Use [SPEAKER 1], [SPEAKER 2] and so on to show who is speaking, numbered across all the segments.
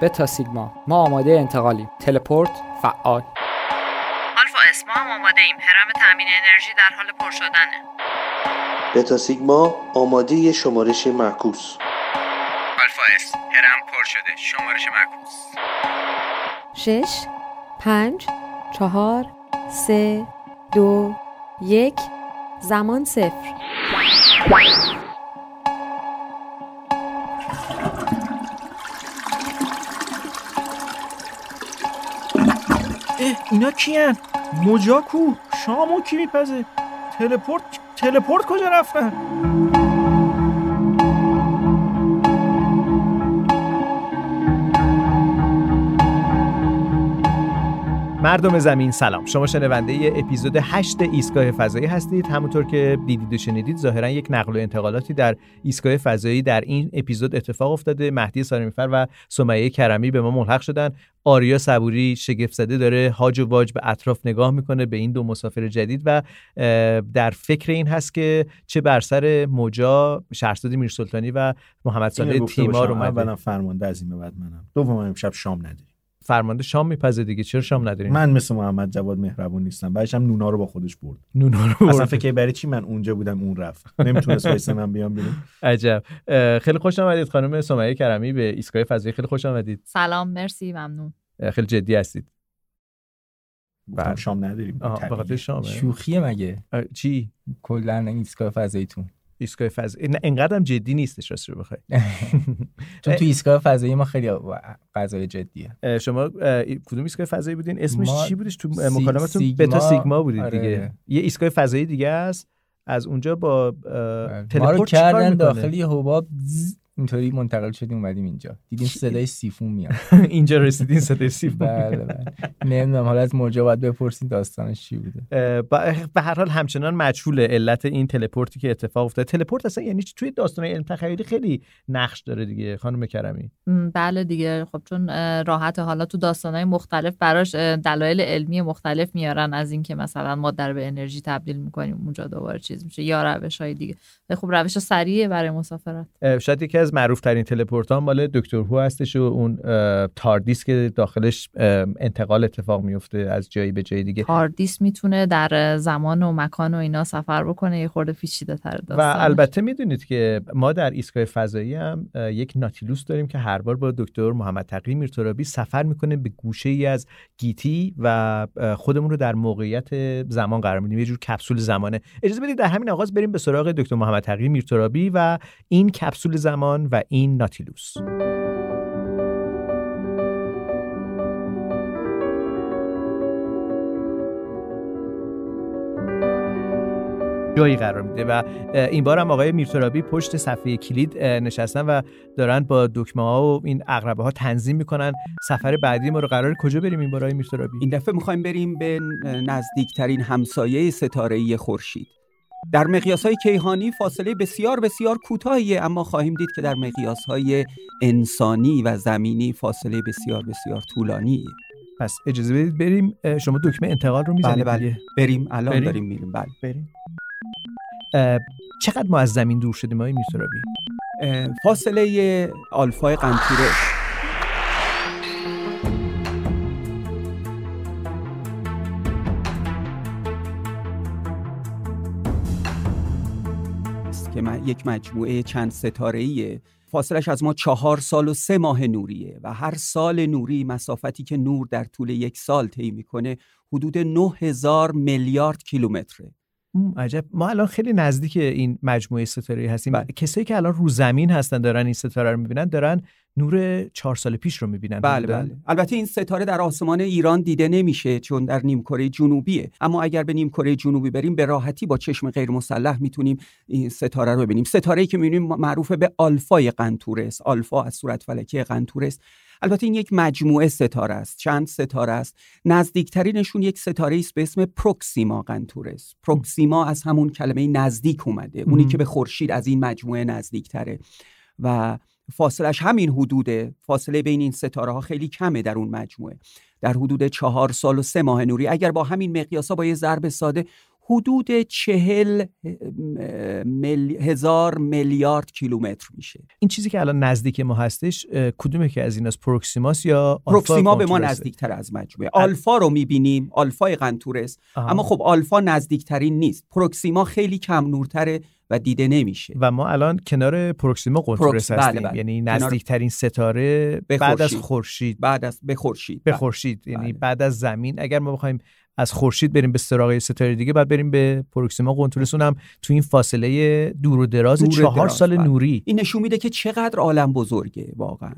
[SPEAKER 1] بتا سیگما. ما آماده انتقالیم. teleport فعال.
[SPEAKER 2] آلفا اس ما هم آماده ایم. هرم تامین انرژی در حال پر شدنه.
[SPEAKER 3] بتا سیگما آماده شمارش معکوس.
[SPEAKER 4] آلفا اس هرم پر شده. شمارش معکوس.
[SPEAKER 5] شش پنج چهار سه دو یک زمان صفر.
[SPEAKER 6] اینا کیان؟ مجاکو شامو کی میپزه؟ تلپورت تلپورت کجا رفتن؟ مردم زمین سلام. شما شنونده ای اپیزود 8 ایستگاه فضایی هستید. همونطور که دیدید و شنیدید ظاهرا یک نقل و انتقالاتی در ایستگاه فضایی در این اپیزود اتفاق افتاده. مهدی سارمیفر و سمیه کرمی به ما ملحق شدن. آریا صبوری شگفت زده داره هاج و واج به اطراف نگاه می‌کنه به این دو مسافر جدید و در فکر این هست که چه بر سر موجا شهرزاد میرسلطانی و محمد صالح تیمار اومده.
[SPEAKER 7] اولا فرمانده از این به بعد منم. دوم امشب شام نداریم.
[SPEAKER 6] فرمانده شام میپزه دیگه. چرا شام نداریم؟
[SPEAKER 7] من مثل محمد جواد مهربون نیستم. بعدش هم نونا رو با خودش برد.
[SPEAKER 6] نونا رو
[SPEAKER 7] اصلا
[SPEAKER 6] برد.
[SPEAKER 7] فکر برای چی؟ من اونجا بودم اون رفت. نمی‌تونست وایسه من بیام بیرون.
[SPEAKER 6] عجب. خیلی خوش آمدید خانم سمیه کرمی به ایستگاه فضایی. خیلی خوش آمدید.
[SPEAKER 2] سلام مرسی ممنون.
[SPEAKER 6] خیلی جدی هستید. بله.
[SPEAKER 7] شام نداریم.
[SPEAKER 8] شوخیه مگه؟
[SPEAKER 6] چی؟
[SPEAKER 8] کلا این ایستگاه فضاییتون.
[SPEAKER 6] ایستگاه فضایی. نه انقدر هم جدی نیستش راست رو بخوای.
[SPEAKER 8] چون تو ایستگاه فضایی ما خیلی غذای جدیه.
[SPEAKER 6] شما کدوم ایستگاه فضایی بودین؟ اسمش چی بودش؟ تو مکالمتون؟ بتا سیگما بودید
[SPEAKER 8] آره.
[SPEAKER 6] دیگه. یه ایستگاه فضایی دیگه است. از اونجا با
[SPEAKER 8] ما رو
[SPEAKER 6] تلپورت
[SPEAKER 8] کردن؟ داخل یه حباب اینطوری منتقل شدیم اومدیم اینجا. دیدیم صدای سیفون میاد.
[SPEAKER 6] اینجا رسیدین صدای سیف
[SPEAKER 8] بله بله. نمی‌دونم حالا از موجا باید بپرسین داستانش چی بوده.
[SPEAKER 6] به هر حال همچنان مجهول علت این تلپورتی که اتفاق افتاد تلپورت اصلا یعنی چی؟ توی داستان علم تخیلی خیلی نقش داره دیگه خانم کرمی.
[SPEAKER 2] بله دیگه. خب چون راحت حالا تو داستانهای مختلف براش دلایل علمی مختلف میارن. از اینکه مثلا ما در به انرژی تبدیل می‌کنیم اونجا دوباره چیز میشه. یا روش های دیگه. خب روش سریعه برای مسافرت.
[SPEAKER 6] شاید یکی از معروف ترین تلپورت ها مال دکتر هو هستش و اون تاردیس که داخلش انتقال اتفاق میفته از جایی به جای دیگه.
[SPEAKER 2] هاردیس می‌تونه در زمان و مکان و اینا سفر بکنه یه خورده پیچیده تر
[SPEAKER 6] و
[SPEAKER 2] داستانش.
[SPEAKER 6] البته می‌دونید که ما در ایستگاه فضایی هم یک ناتیلوس داریم که هر بار با دکتر محمد تقی میرترابی سفر می‌کنه به گوشه ای از گیتی و خودمون رو در موقعیت زمان قرار میدیم. یه جور کپسول زمانه. اجازه بدید در همین آغاز بریم به سراغ دکتر محمد تقی میرترابی و این کپسول زمان و این ناتیلوس. جایی قرار میده و این بار هم آقای میرترابی پشت صفحه کلید نشستن و دارن با دکمه ها و این اقربه ها تنظیم می‌کنن. سفر بعدی ما رو قرار کجا بریم این بار آقای میرترابی؟
[SPEAKER 9] این دفعه می‌خوایم بریم به نزدیکترین همسایه ستاره‌ای خورشید. در مقیاس‌های کیهانی فاصله بسیار بسیار کوتاهیه اما خواهیم دید که در مقیاس‌های انسانی و زمینی فاصله بسیار بسیار طولانیه
[SPEAKER 6] پس اجازه بدید بریم شما دکمه انتقال رو می‌زنید
[SPEAKER 9] بله بله. بریم الان
[SPEAKER 6] بریم؟
[SPEAKER 9] داریم میریم بله.
[SPEAKER 6] بریم. چقدر ما از زمین دور شدیم آقای میرترابی
[SPEAKER 9] اه، فاصله آلفای قنطوره که من- یک مجموعه چند ستاره فاصلش از ما چهار سال و سه ماه نوریه و هر سال نوری مسافتی که نور در طول یک سال طی می‌کنه حدود 9000 میلیارد کیلومتره.
[SPEAKER 6] عجب ما الان خیلی نزدیک این مجموعه ستاره هستیم.
[SPEAKER 9] بله.
[SPEAKER 6] کسایی که الان رو زمین هستن دارن این ستاره رو می‌بینن دارن نور چهار سال پیش رو می‌بینن.
[SPEAKER 9] بله بله. البته این ستاره در آسمان ایران دیده نمیشه چون در نیمکره جنوبیه. اما اگر به نیمکره جنوبی بریم به راحتی با چشم غیر مسلح می‌تونیم این ستاره رو ببینیم. ستاره ای که می‌بینیم معروف به آلفای قنطوره است آلفا از صورت فلکی قنطوره است البته این یک مجموعه ستاره است چند ستاره است. نزدیکترینشون یک ستاره است به اسم پروکسیما قنطوره است پروکسیما از همون کلمه نزدیک اومده اونی. که به خورشید از این مجموعه نزدیکتره. و فاصلش همین حدوده فاصله بین این ستاره ها خیلی کمه در اون مجموعه. در حدود چهار سال و سه ماه نوری اگر با همین مقیاسا با یه ضرب ساده حدود چهل مل... هزار میلیارد کیلومتر میشه
[SPEAKER 6] این چیزی که الان نزدیک ما هستش کدومه که از ایناست پروکسیماس یا آلفا
[SPEAKER 9] پروکسیما به ما؟ نزدیکتر از مجموعه آلفا رو می‌بینیم آلفای قنتورس. اما خب آلفا نزدیکترین نیست پروکسیما خیلی کم نورتره و دیده نمیشه
[SPEAKER 6] و ما الان کنار پروکسیما قنتورس
[SPEAKER 9] بله،
[SPEAKER 6] هستیم
[SPEAKER 9] بله.
[SPEAKER 6] یعنی
[SPEAKER 9] کنار-
[SPEAKER 6] نزدیکترین ستاره بعد از
[SPEAKER 9] خورشید. بعد از به خورشید
[SPEAKER 6] به
[SPEAKER 9] بله.
[SPEAKER 6] یعنی
[SPEAKER 9] بله.
[SPEAKER 6] بعد از زمین اگر ما بخوایم از خورشید بریم به سراغ ستاره دیگه بعد بریم به پروکسیما قنتورس اونم تو این فاصله دور و دراز
[SPEAKER 9] دور
[SPEAKER 6] چهار
[SPEAKER 9] دراز،
[SPEAKER 6] سال
[SPEAKER 9] بله.
[SPEAKER 6] نوری.
[SPEAKER 9] این نشون میده که چقدر عالم بزرگه واقعا.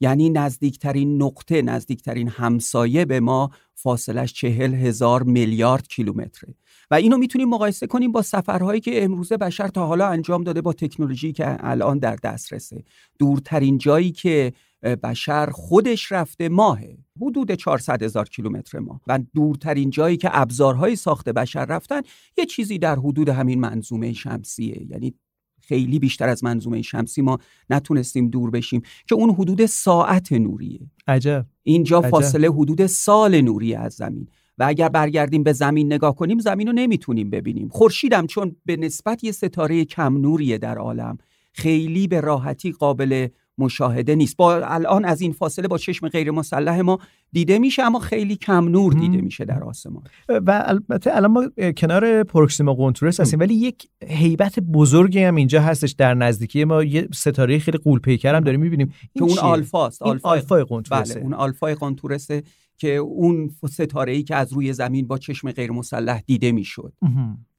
[SPEAKER 9] یعنی نزدیکترین نقطه نزدیکترین همسایه به ما فاصلش چهل هزار میلیارد کیلومتره. و اینو می‌تونیم مقایسه کنیم با سفرهایی که امروزه بشر تا حالا انجام داده با تکنولوژی که الان در دسترسه. دورترین جایی که بشر خودش رفته ماهه. حدود 400 هزار کیلومتر ماه. و دورترین جایی که ابزارهای ساخت بشر رفتن یه چیزی در حدود همین منظومه شمسیه. یعنی خیلی بیشتر از منظومه شمسی ما نتونستیم دور بشیم که اون حدود ساعت نوریه.
[SPEAKER 6] عجب.
[SPEAKER 9] اینجا
[SPEAKER 6] عجب.
[SPEAKER 9] فاصله حدود سال نوری از زمین. و اگر برگردیم به زمین نگاه کنیم زمین رو نمی‌تونیم ببینیم. خورشیدم چون به نسبت یه ستاره کم نوریه در عالم خیلی به راحتی قابل مشاهده نیست. با الان از این فاصله با چشم غیر مسلح ما دیده میشه اما خیلی کم نور دیده
[SPEAKER 6] مم.
[SPEAKER 9] میشه در آسمان.
[SPEAKER 6] و البته الان ما کنار پروکسیما قنتورس هستیم ولی یک هیبت بزرگی هم اینجا هستش در نزدیکی ما. یه ستاره خیلی قول پیکر هم داریم می‌بینیم.
[SPEAKER 9] که اون آلفاست آلفا
[SPEAKER 6] آلفای قنتورسه
[SPEAKER 9] بله اون آلفای قنتورسه که اون ستاره ای که از روی زمین با چشم غیر مسلح دیده می‌شد.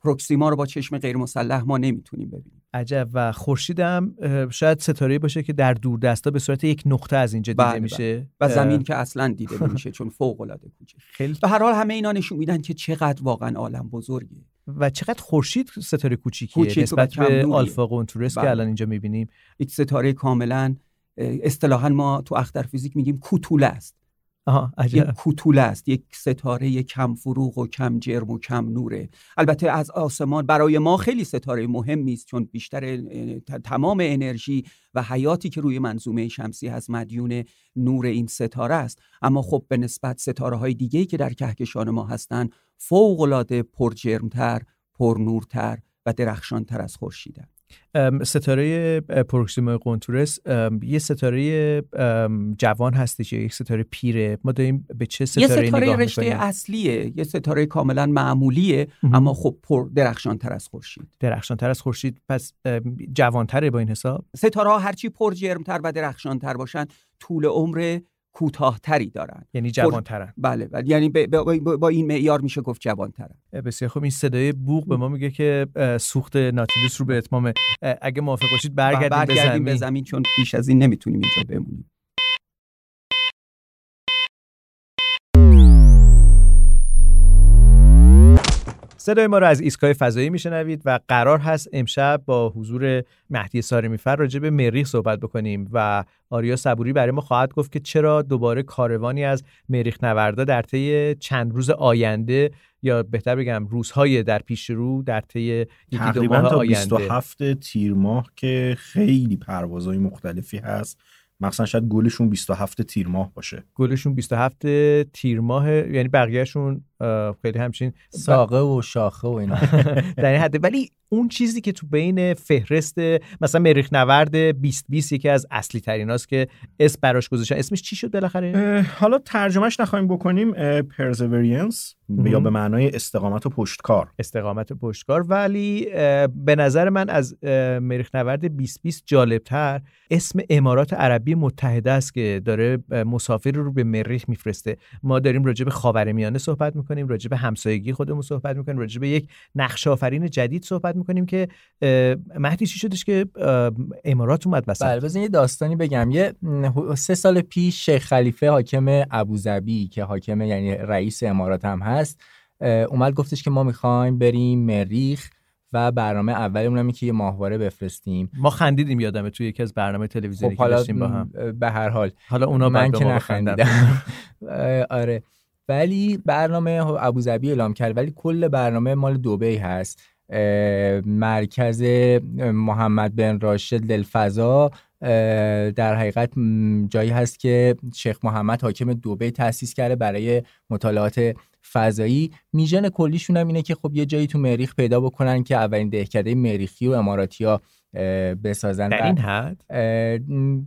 [SPEAKER 9] پروکسیما رو با چشم غیر مسلح ما نمی‌تونیم ببینیم.
[SPEAKER 6] عجب و خورشید هم اه، شاید ستاره باشه که در دور دستا به صورت یک نقطه از اینجا دیده
[SPEAKER 9] بله،
[SPEAKER 6] میشه.
[SPEAKER 9] و
[SPEAKER 6] اه،
[SPEAKER 9] زمین که اصلا دیده نمیشه چون فوق العاده کوچه.
[SPEAKER 6] خیلی
[SPEAKER 9] به هر حال همه اینا نشون میدن که چقدر واقعا عالم بزرگه.
[SPEAKER 6] و چقدر خورشید ستاره کوچیکیه
[SPEAKER 9] کوچیک و
[SPEAKER 6] نسبت به. آلفا قنتورس که
[SPEAKER 9] بله.
[SPEAKER 6] الان اینجا می‌بینیم.
[SPEAKER 9] یک ستاره کاملا اصطلاحا ما تو اختر فیزیک میگیم کوتوله است.
[SPEAKER 6] آها
[SPEAKER 9] یک کوتوله است یک ستاره کم فروغ و کم جرم و کم نوره. البته از آسمان برای ما خیلی ستاره مهمی است چون بیشتر تمام انرژی و حیاتی که روی منظومه شمسی هست مدیون نور این ستاره است. اما خب به نسبت ستاره های دیگه که در کهکشان ما هستند فوق العاده پرجرمتر پرنورتر و درخشانتر از خورشیدن
[SPEAKER 6] ام، ستاره پروکسیما قنتورس ام، یه ستاره جوان هستش یک ستاره پیره ما داریم به چه
[SPEAKER 9] یه
[SPEAKER 6] ستاره
[SPEAKER 9] ستاره
[SPEAKER 6] نگاه
[SPEAKER 9] رشته
[SPEAKER 6] می‌کنیم؟
[SPEAKER 9] اصلیه یه ستاره کاملا معمولیه. اما خب پر درخشانتر از خورشید.
[SPEAKER 6] درخشانتر از خورشید پس ام، جوانتره با این حساب؟
[SPEAKER 9] ستاره ها هرچی پر جرمتر و درخشانتر باشن طول عمر کوتاهتری دارن.
[SPEAKER 6] یعنی جوانترن.
[SPEAKER 9] بله بله. یعنی به- به- با, با این معیار میشه گفت جوانترن.
[SPEAKER 6] بسیار خوب. این صدای بوق به ما میگه که سوخت ناتیلوس رو به اتمام اگه موافق باشید برگردیم,
[SPEAKER 9] برگردیم
[SPEAKER 6] به
[SPEAKER 9] به
[SPEAKER 6] زمین.
[SPEAKER 9] زمین چون بیش از این نمی‌تونیم اینجا بمونیم.
[SPEAKER 6] صدای ما رو از ایستگاه فضایی میشنوید و قرار هست امشب با حضور مهدی سارمیفر راجع به مریخ صحبت بکنیم و آریا صبوری برای ما خواهد گفت که چرا دوباره کاروانی از مریخ نوردا در طی چند روز آینده یا بهتر بگم روزهای در پیش رو در طی یکی دو
[SPEAKER 7] تقریبا
[SPEAKER 6] ماه
[SPEAKER 7] تا
[SPEAKER 6] آینده.
[SPEAKER 7] 27 تیر ماه که خیلی پروازهای مختلفی هست. مثلا شاید گلشون 27 تیر ماه باشه.
[SPEAKER 6] گلشون 27 تیر ماه یعنی بقیهشون خیلی همچین
[SPEAKER 8] ساقه و شاخه و اینا.
[SPEAKER 6] در این حد. ولی اون چیزی که تو بین فهرست مثلا مریخ نورد 2020 یکی از اصلی تریناست که اسم براش گذاشتن. اسمش چی شد بالاخره؟
[SPEAKER 7] حالا ترجمهش نخواهیم بکنیم پرزورینس. یا به معنای استقامت و پشتکار.
[SPEAKER 6] استقامت پشتکار. ولی به نظر من از مریخ نورد 2020 جالبتر اسم امارات عربی متحده است که داره مسافر رو به مریخ میفرسته. ما داریم راجع به خاورمیانه صحبت می‌کنیم. راجع به همسایگی خودمون صحبت می‌کنیم راجع به یک نقش آفرین جدید صحبت می‌کنیم که مهدی چی شدش که امارات اومد وسط؟
[SPEAKER 8] بله بزن یه داستانی بگم. یه سه سال پیش شیخ خلیفه حاکم ابوظبی که حاکم یعنی رئیس امارات هم هست اومد گفتش که ما می‌خوایم بریم مریخ و برنامه اولمون هم اینه که یه ماهواره بفرستیم.
[SPEAKER 6] ما خندیدیم یادمه توی یکی از برنامه تلویزیونی
[SPEAKER 8] خب
[SPEAKER 6] که داشتیم با هم.
[SPEAKER 8] به هر حال.
[SPEAKER 6] حالا اونا
[SPEAKER 8] من که. نخندیدم. آره. ولی برنامه ابوظبی اعلام کرد ولی کل برنامه مال دبی هست. مرکز محمد بن راشد دلفضا در حقیقت جایی هست که شیخ محمد حاکم دوبه تأسیس کرده برای مطالعات فضایی. میژن کلیشون هم اینه که خب یه جایی تو مریخ پیدا بکنن که اولین دهکده مریخی و اماراتی ها بسازن.
[SPEAKER 6] در این حد؟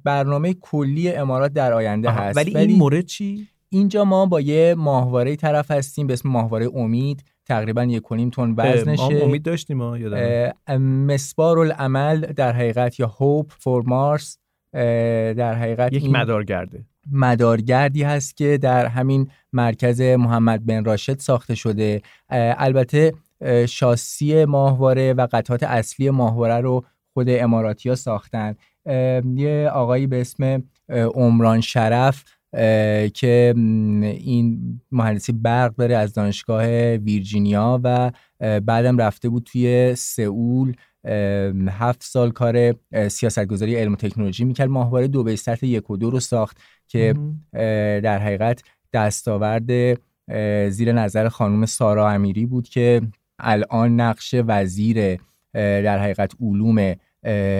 [SPEAKER 8] برنامه کلی امارات در آینده هست.
[SPEAKER 6] ولی این مورد چی؟
[SPEAKER 8] اینجا ما با یه ماهواره طرف هستیم به اسم ماهواره امید. تقریبا یک کنیم تون وزنشه.
[SPEAKER 6] امید داشتیم ما
[SPEAKER 8] مسبار العمل در حقیقت یا هوپ فور مارس در حقیقت
[SPEAKER 6] یک مدارگرده.
[SPEAKER 8] مدارگردی هست که در همین مرکز محمد بن راشد ساخته شده. البته شاسی ماهواره و قطعات اصلی ماهواره رو خود اماراتی ها ساختن یه آقایی به اسم عمران شرف که این مهندسی برق داره از دانشگاه ویرجینیا و بعدم رفته بود توی سئول هفت سال کار سیاستگذاری علم و تکنولوژی می‌کرد. ماهواره دو سطح یک و دو رو ساخت که در حقیقت دستاورد زیر نظر خانم سارا امیری بود که الان نقش وزیر در حقیقت علوم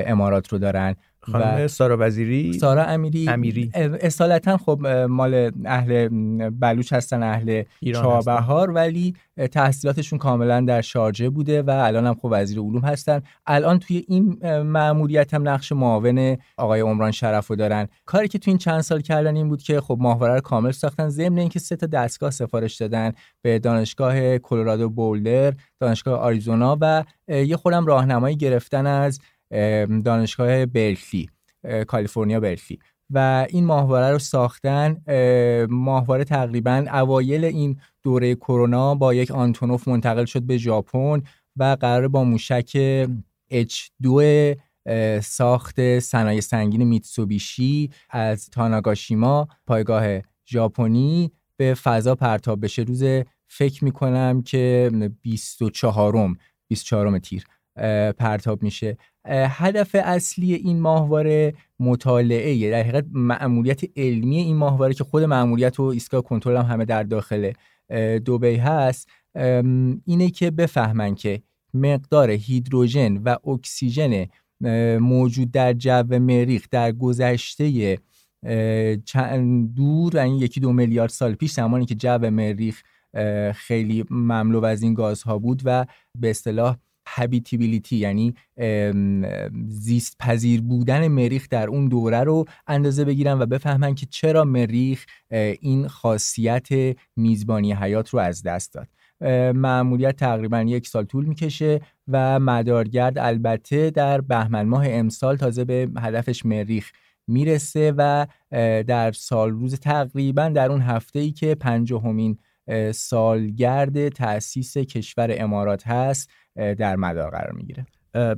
[SPEAKER 8] امارات رو دارن.
[SPEAKER 6] خانم سارا وزیری.
[SPEAKER 8] سارا امیری.
[SPEAKER 6] امیری.
[SPEAKER 8] اصالتا خب مال اهل بلوچ هستن اهل چابهار ولی تحصیلاتشون کاملا در شارجه بوده و الان هم خب وزیر علوم هستن. الان توی این مأموریت هم نقش معاون آقای عمران شرف رو دارن. کاری که توی این چند سال کردن این بود که خب ماهواره رو کامل ساختن. ضمن اینکه سه تا دستگاه سفارش دادن به دانشگاه کلرادو بولدر دانشگاه آریزونا و یه خودم راهنمایی گرفتن از دانشگاه برکلی کالیفرنیا برکلی و این ماهواره رو ساختن ماهواره تقریبا اوایل این دوره کرونا با یک آنتونوف منتقل شد به ژاپن و قرار با موشک H2 ساخت صنایع سنگین میتسوبیشی از تاناگاشیما پایگاه ژاپنی به فضا پرتاب بشه. روز فکر می‌کنم که 24 24 تیر پرتاب میشه. هدف اصلی این ماهواره مطالعه در حقیقت معمولیت علمی این ماهواره که خود معمولیت و ایستگاه کنترل هم همه در داخل دوبی هست اینه که بفهمن که مقدار هیدروژن و اکسیژن موجود در جو مریخ در گذشته چند دور یعنی یکی دو میلیارد سال پیش زمانی که جو مریخ خیلی مملو از این گازها بود و به اصطلاح هابیتیبیلیتی یعنی زیست پذیر بودن مریخ در اون دوره رو اندازه بگیرن و بفهمن که چرا مریخ این خاصیت میزبانی حیات رو از دست داد. معمولیت تقریبا یک سال طول می‌کشه و مدارگرد البته در بهمن ماه امسال تازه به هدفش مریخ می‌رسه و در سال روز تقریبا در اون هفته ای که پنجاهمین سالگرد تأسیس کشور امارات هست در مدار قرار می‌گیره.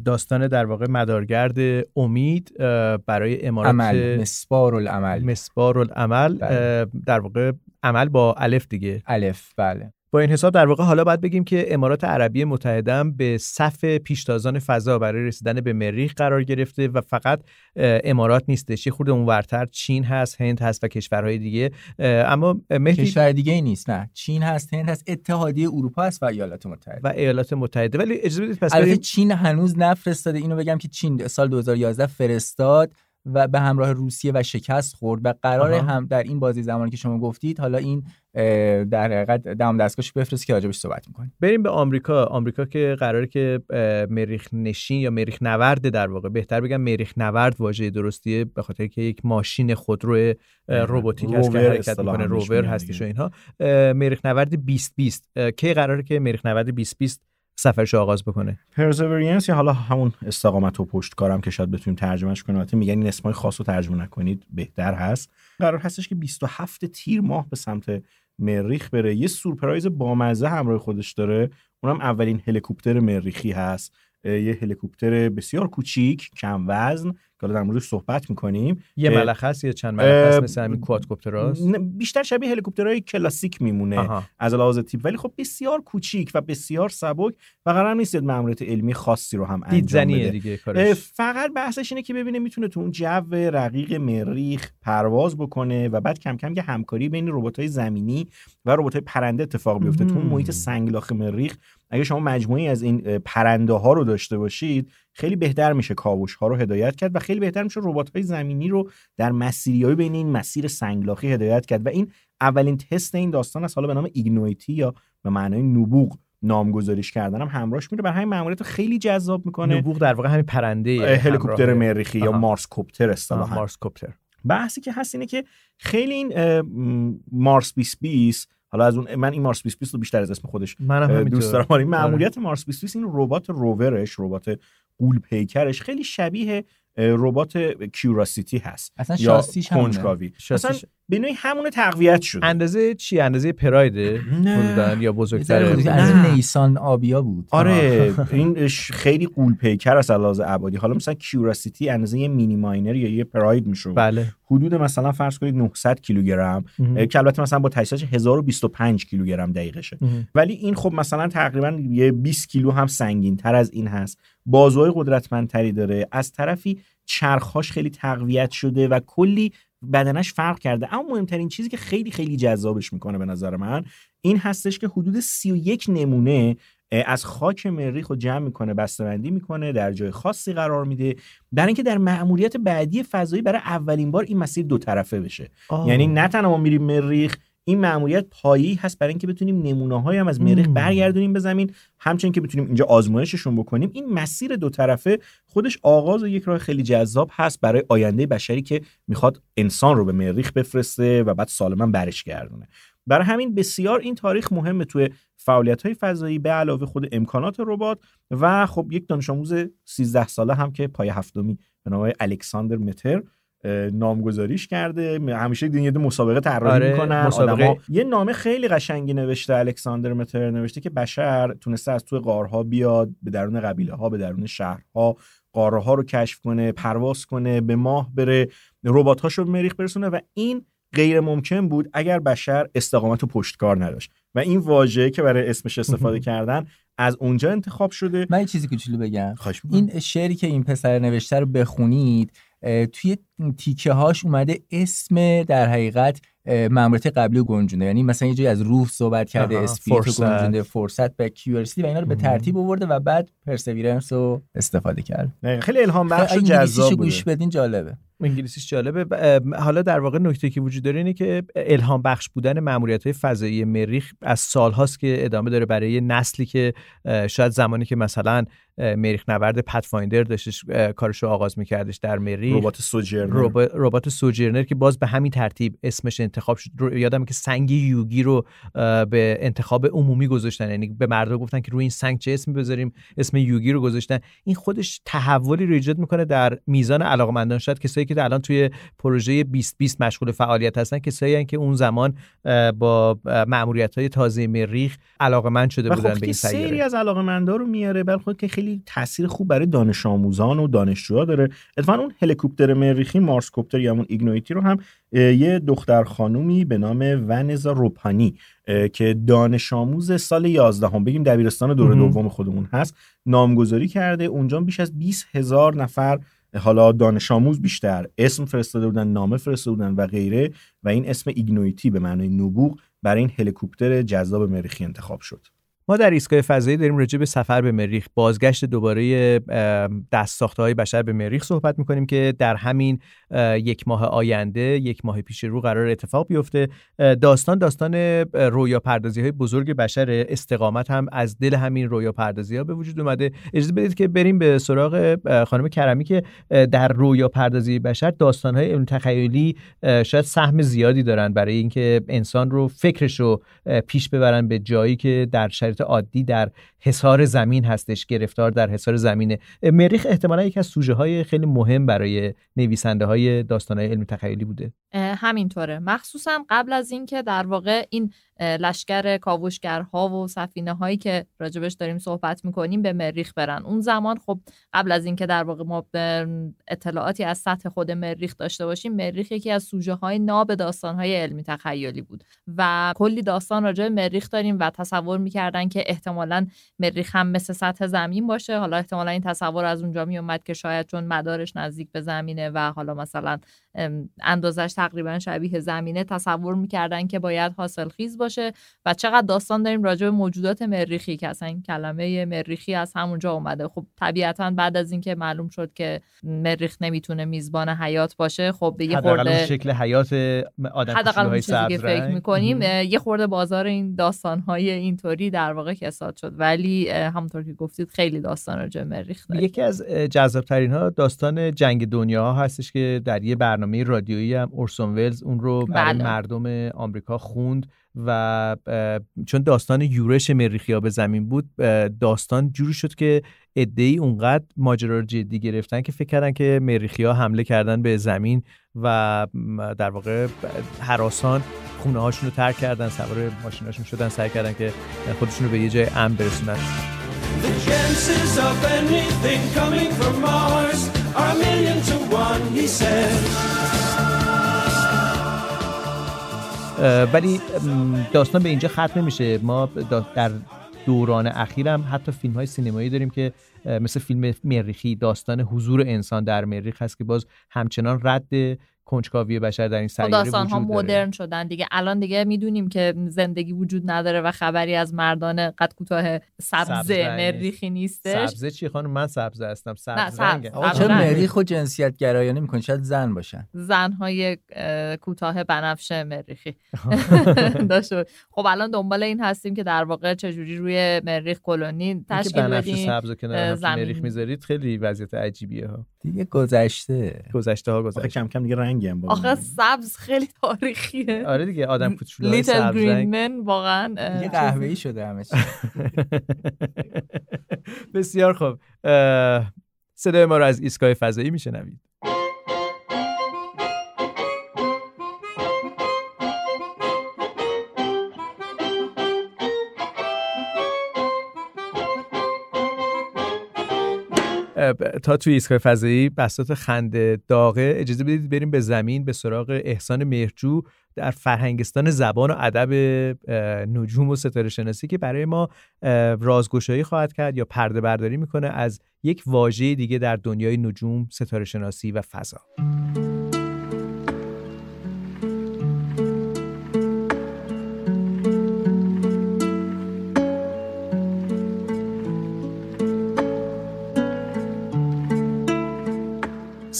[SPEAKER 6] داستان در واقع مدارگرد امید برای امارات
[SPEAKER 8] عمل مسبار العمل
[SPEAKER 6] مسبار العمل بله. در واقع عمل با الف دیگه.
[SPEAKER 8] الف بله.
[SPEAKER 6] با این حساب در واقع حالا باید بگیم که امارات عربی متحده هم به صف پیشتازان فضا برای رسیدن به مریخ قرار گرفته و فقط امارات نیستش. یه خورده اونورتر چین هست هند هست و کشورهای دیگه. اما
[SPEAKER 8] مهدی... کشور دیگه ای نیست نه. چین هست هند هست اتحادیه اروپا هست و ایالات متحده.
[SPEAKER 6] و ایالات متحده. ولی اجازه بدید پس
[SPEAKER 8] بریم... چین هنوز نفرستاده. اینو بگم که چین سال 2011 فرستاد و به همراه روسیه و شکست خورد و قرار هم در این بازی زمانی که شما گفتید حالا این در حقیقت دام دستگاهش بفرست که راجبش صحبت می‌کنیم.
[SPEAKER 6] بریم به آمریکا. آمریکا که قراره که مریخ نشین یا مریخ نورد در واقع بهتر بگم مریخ نورد واژه درستیه به خاطر که یک ماشین خودرو رباتیک هست که حرکت می‌کنه روور هستش و اینها. مریخ نورد 2020 کی قراره که مریخ نورد 2020 سفرش آغاز بکنه؟
[SPEAKER 7] پرزورینس یا حالا همون استقامت و پشتکارم که شاید بتونیم ترجمهش کنیم. البته میگن این اسمای خاص رو ترجمه نکنید بهتر هست. قرار هستش که 27 تیر ماه به سمت مریخ بره. یه سورپرایز بامزه همراه خودش داره. اونم اولین هلیکوپتر مریخی هست. یه هلیکوپتر بسیار کوچیک کم وزن که در موردش صحبت می‌کنیم
[SPEAKER 6] یه ملخ هست یا چند ملخ هست مثل همین کوادکوپتراست؟
[SPEAKER 7] بیشتر شبیه هلیکوپترهای کلاسیک میمونه آها. از لحاظ تیپ. ولی خب بسیار کوچیک و بسیار سبک و قرار نیست ماموریت علمی خاصی رو هم انجام بده.
[SPEAKER 6] دیگه
[SPEAKER 7] فقط بحثش اینه که ببینه می‌تونه تو اون جو رقیق مریخ پرواز بکنه و بعد کم کم یه همکاری بین ربات‌های زمینی و ربات‌های پرنده اتفاق بیفته. تو محیط سنگلاخ مریخ اگه شما مجموعی از این پرنده ها رو داشته باشید خیلی بهتر میشه کاوش ها رو هدایت کرد و خیلی بهتر میشه ربات های زمینی رو در مسیریای بین این مسیر سنگلاخی هدایت کرد. و این اولین تست این داستان است حالا به نام ایگنویتی یا به معنای نبوغ نامگذاریش کردن هم همراهش میره. برای همین ماموریت خیلی جذاب می‌کنه.
[SPEAKER 6] نبوغ در واقع همین پرنده
[SPEAKER 7] هلیکوپتر مریخی یا. مارس کوپتر اصطلاحا.
[SPEAKER 6] مارس کوپتر
[SPEAKER 7] بحثی که هست اینه که خیلی این مارس 2020 حالا از اون من این مارس 2020 رو بیشتر از اسم خودش اه،
[SPEAKER 6] همینطور.
[SPEAKER 7] دوست دارم. آره، این
[SPEAKER 6] آره.
[SPEAKER 7] مأموریت مارس 2020 این ربات روورش ربات قول پیکرش خیلی شبیه ربات کیوراسیتی هست
[SPEAKER 8] اصلا
[SPEAKER 7] یا
[SPEAKER 8] شاسیش همونه.
[SPEAKER 7] کنجکاوی
[SPEAKER 6] شاسیش-
[SPEAKER 7] مثلا به نوعی همون تقویت شده.
[SPEAKER 6] اندازه چی؟ اندازه پرایده
[SPEAKER 7] نه.
[SPEAKER 6] حدوداً یا
[SPEAKER 8] یه ذره
[SPEAKER 6] بزرگتره
[SPEAKER 8] بزرگ-
[SPEAKER 7] نه.
[SPEAKER 8] از نیسان آبیا بود.
[SPEAKER 7] آره این خیلی قول پیکر است لحاظ ابعادی. حالا مثلا کیوراسیتی اندازه یه مینی ماینر یا یه پراید میشه
[SPEAKER 6] بله.
[SPEAKER 7] حدود مثلا فرض کنید 900 کیلوگرم که البته مثلا با تجهیزش 1025 کیلوگرم دقیقشه. ولی این خب مثلا تقریبا یه 20 کیلو هم سنگین تر از این هست. بازوهای قدرتمندتری داره. از طرفی چرخاش خیلی تقویت شده و کلی بدنش فرق کرده. اما مهمترین چیزی که خیلی خیلی جذابش می‌کنه به نظر من این هستش که حدود 31 نمونه از خاک مریخ رو جمع می‌کنه بسته‌بندی می‌کنه در جای خاصی قرار میده. برای اینکه در مأموریت بعدی فضایی برای اولین بار این مسیر دو طرفه بشه.
[SPEAKER 6] آه.
[SPEAKER 7] یعنی نه تنها ما میریم مریخ این مأموریت پایی هست برای اینکه بتونیم نمونه هم از مریخ. برگردونیم به زمین همچنین که بتونیم اینجا آزمایششون بکنیم این مسیر دو طرفه خودش آغاز یک راه خیلی جذاب هست برای آینده بشری که می‌خواد انسان رو به مریخ بفرسته و بعد سالما برش گردونه برای همین بسیار این تاریخ مهمه توی فعالیت های فضایی به علاوه خود امکانات ربات و خب یک دانش آموز 13 ساله هم که پای هفتمی به نام الکساندر متر نامگذاریش کرده همیشه یه مسابقه طراحی
[SPEAKER 6] آره،
[SPEAKER 7] می‌کنن
[SPEAKER 6] مسابقه.
[SPEAKER 7] آدما یه نامه خیلی قشنگی نوشته الکساندر متر نوشته که بشر تونسته از توی غارها بیاد به درون قبیله ها به درون شهرها قاره ها رو کشف کنه پرواز کنه به ماه بره ربات هاشو به مریخ برسونه و این غیر ممکن بود اگر بشر استقامت و پشتکار نداشت و این واژه که برای اسمش استفاده کردن از اونجا انتخاب شده
[SPEAKER 8] من یه چیزی کوچولو بگم. این شعری که این پسر نوشته رو بخونید توی تیکه هاش اومده اسم در حقیقت ماموریت قبلی رو گنجونده. یعنی مثلا یه جایی از روح صحبت کرده رو
[SPEAKER 6] فرصت.
[SPEAKER 8] گنجونده فرصت به Curiosity و اینا رو به. ترتیب آورده و بعد Perseverance رو استفاده کرد.
[SPEAKER 7] خیلی الهام بخش و جذاب
[SPEAKER 8] گوش بدین جالبه.
[SPEAKER 6] انگلیسیش جالبه. حالا در واقع نکته که وجود داره اینه که الهام بخش بودن ماموریت های فضایی مریخ از سالهاست که ادامه داره برای نسلی که شاید زمانی که مثلا مریخ نورد پتفایندر داشتش کارش رو آغاز میکردش در مریخ.
[SPEAKER 7] ربات سوجرنر.
[SPEAKER 6] ربات ربات سوجرنر که باز به همین ترتیب اسمش انتخاب شد. رو- یادم که سنگ یوگی رو به انتخاب عمومی گذاشتن. یعنی به مردم گفتن که روی این سنگ چه اسمی بذاریم؟ اسم یوگی رو گذاشتن. این خودش تحولی رو ایجاد می‌کنه در میزان علاقمندان. شاید کسایی که الان توی پروژه 2020 مشغول فعالیت هستن کسایی هستن که اون زمان با مأموریت های تازه مریخ علاقمند شده
[SPEAKER 7] و
[SPEAKER 6] بودن
[SPEAKER 7] خب
[SPEAKER 6] به این
[SPEAKER 7] سری
[SPEAKER 6] سیاره
[SPEAKER 7] از علاقمندا رو میاره بل خود که خیلی تاثیر خوب برای دانش آموزان و دانشجوها داره. اتفاقا اون هلیکوپتر مریخی مارس کوپتر یا همون ایگنویتی رو هم یه دختر خانومی به نام ونزا روپانی که دانش آموز سال 11 هم بگیم دبیرستان دور
[SPEAKER 6] مهم.
[SPEAKER 7] دوم خودمون هست نامگذاری کرده. اونجا بیش از 20 هزار نفر حالا دانش آموز بیشتر اسم فرستاده بودن نامه فرستاده بودن و غیره. و این اسم ایگنویتی به معنای نبوغ برای این هلیکوپتر جذاب مریخی انتخاب شد.
[SPEAKER 6] ما در ایستگاه فضایی داریم راجع به سفر به مریخ بازگشت دوباره دست ساخته های بشر به مریخ صحبت می‌کنیم که در همین یک ماه آینده یک ماه پیش رو قرار اتفاق بیفته. داستان داستان رویا پردازی های بزرگ بشر استقامت هم از دل همین رویا پردازی ها به وجود اومده. اجازه بدید که بریم به سراغ خانم کرمی که در رویا پردازی بشر داستان های علم تخیلی شاید سهم زیادی دارن برای اینکه انسان رو فکرش رو پیش ببرن به جایی که در شرایط عادی در حصار زمین هستش گرفتار در حصار زمینه. مریخ احتمالا یکی از سوژه های خیلی مهم برای نویسنده های داستان های علمی تخیلی بوده.
[SPEAKER 2] همینطوره. مخصوصا قبل از اینکه در واقع این لشکر کاوشگرها و سفینه هایی که راجبش داریم صحبت می‌کنیم به مریخ برن. اون زمان خب قبل از اینکه در واقع ما اطلاعاتی از سطح خود مریخ داشته باشیم مریخ یکی از سوژه های ناب داستان های علمی تخیلی بود و کلی داستان راجع به مریخ داریم و تصور می‌کردن که احتمالا مریخ هم مثل سطح زمین باشه. حالا احتمالا این تصور از اونجا میومد که شاید چون مدارش نزدیک به زمینه و حالا مثلا اندازش تقریبا شبیه زمینه تصور می‌کردن که باید حاصل خیز باشه و چقدر داستان داریم راجع به موجودات مریخی که اصلا کلمه مریخی از همونجا اومده خب طبیعتا بعد از اینکه معلوم شد که مریخ نمی‌تونه میزبان حیات باشه خب به یه خورده
[SPEAKER 6] شکل حیات آدم
[SPEAKER 2] که فکر. می‌کنیم. یه خورده بازار این داستانهای اینطوری در واقع کساد شد ولی همونطور که گفتید خیلی داستان راجع مریخ داریم
[SPEAKER 6] یکی از جذابترین ها داستان جنگ دنیا ها هستش که در یه برنامه رادیویی هم اورسون ولز اون رو برای
[SPEAKER 2] بله.
[SPEAKER 6] مردم آمریکا خوند و چون داستان یورش مریخیا به زمین بود داستان جوری شد که ادعی اونقدر ماجرا رو جدی گرفتن که فکر کردن که مریخیا حمله کردن به زمین و در واقع حراسان خونه هاشون رو ترک کردن سوار ماشیناشون شدن سعی کردن که خودشون رو به یه جای امن برسونن
[SPEAKER 10] The chances of anything coming from Mars are a million to one, he said.
[SPEAKER 6] ولی داستان به اینجا ختم نمیشه. ما در دوران اخیرم حتی فیلم های سینمایی داریم که مثل فیلم مریخی داستان حضور انسان در مریخ هست که باز همچنان رد کنجکاوی بشر در این
[SPEAKER 2] خب
[SPEAKER 6] سیاره
[SPEAKER 2] داستان ها
[SPEAKER 6] وجود داره.
[SPEAKER 2] مدرن شدن دیگه. الان دیگه می‌دونیم که زندگی وجود نداره و خبری از مردان قد کوتاه
[SPEAKER 6] سبز
[SPEAKER 2] سبز
[SPEAKER 6] رنگ.
[SPEAKER 2] مریخی نیستش.
[SPEAKER 6] سبزه چی خانم؟ من سبزه هستم. سبز.
[SPEAKER 2] سبز. سبز
[SPEAKER 8] چرا
[SPEAKER 2] رنگ.
[SPEAKER 8] مریخ و جنسیت گرایانه می‌کنی؟ شاید زن باشن.
[SPEAKER 2] زنهای اه، کوتاه بنفش مریخی. خب الان دنبال این هستیم که در واقع چجوری روی مریخ کلونی تشکیل بدیم.
[SPEAKER 6] سبز و کنار. مریخ می‌ذارید خیلی وضعیت عجیبیه ها.
[SPEAKER 8] دیگه گذشته.
[SPEAKER 6] گذشته. ها گذشته
[SPEAKER 7] کم کم دیگه رنگی هم
[SPEAKER 2] آخه. سبز خیلی تاریخیه.
[SPEAKER 6] آره دیگه آدم کوچولوهای
[SPEAKER 2] لیتل
[SPEAKER 6] سبز
[SPEAKER 2] گرین من واقعا چیز-
[SPEAKER 8] قهوه‌ای شده همه چی.
[SPEAKER 6] بسیار خوب. صدای ما رو از ایستگاه فضایی میشنوید. تا توی ایستگاه فضایی بساط خنده داغه اجازه بدید بریم به زمین به سراغ احسان مهرجو در فرهنگستان زبان و ادب نجوم و ستاره شناسی که برای ما رازگشایی خواهد کرد یا پرده برداری می‌کنه از یک واژه دیگه در دنیای نجوم ستاره شناسی و فضا.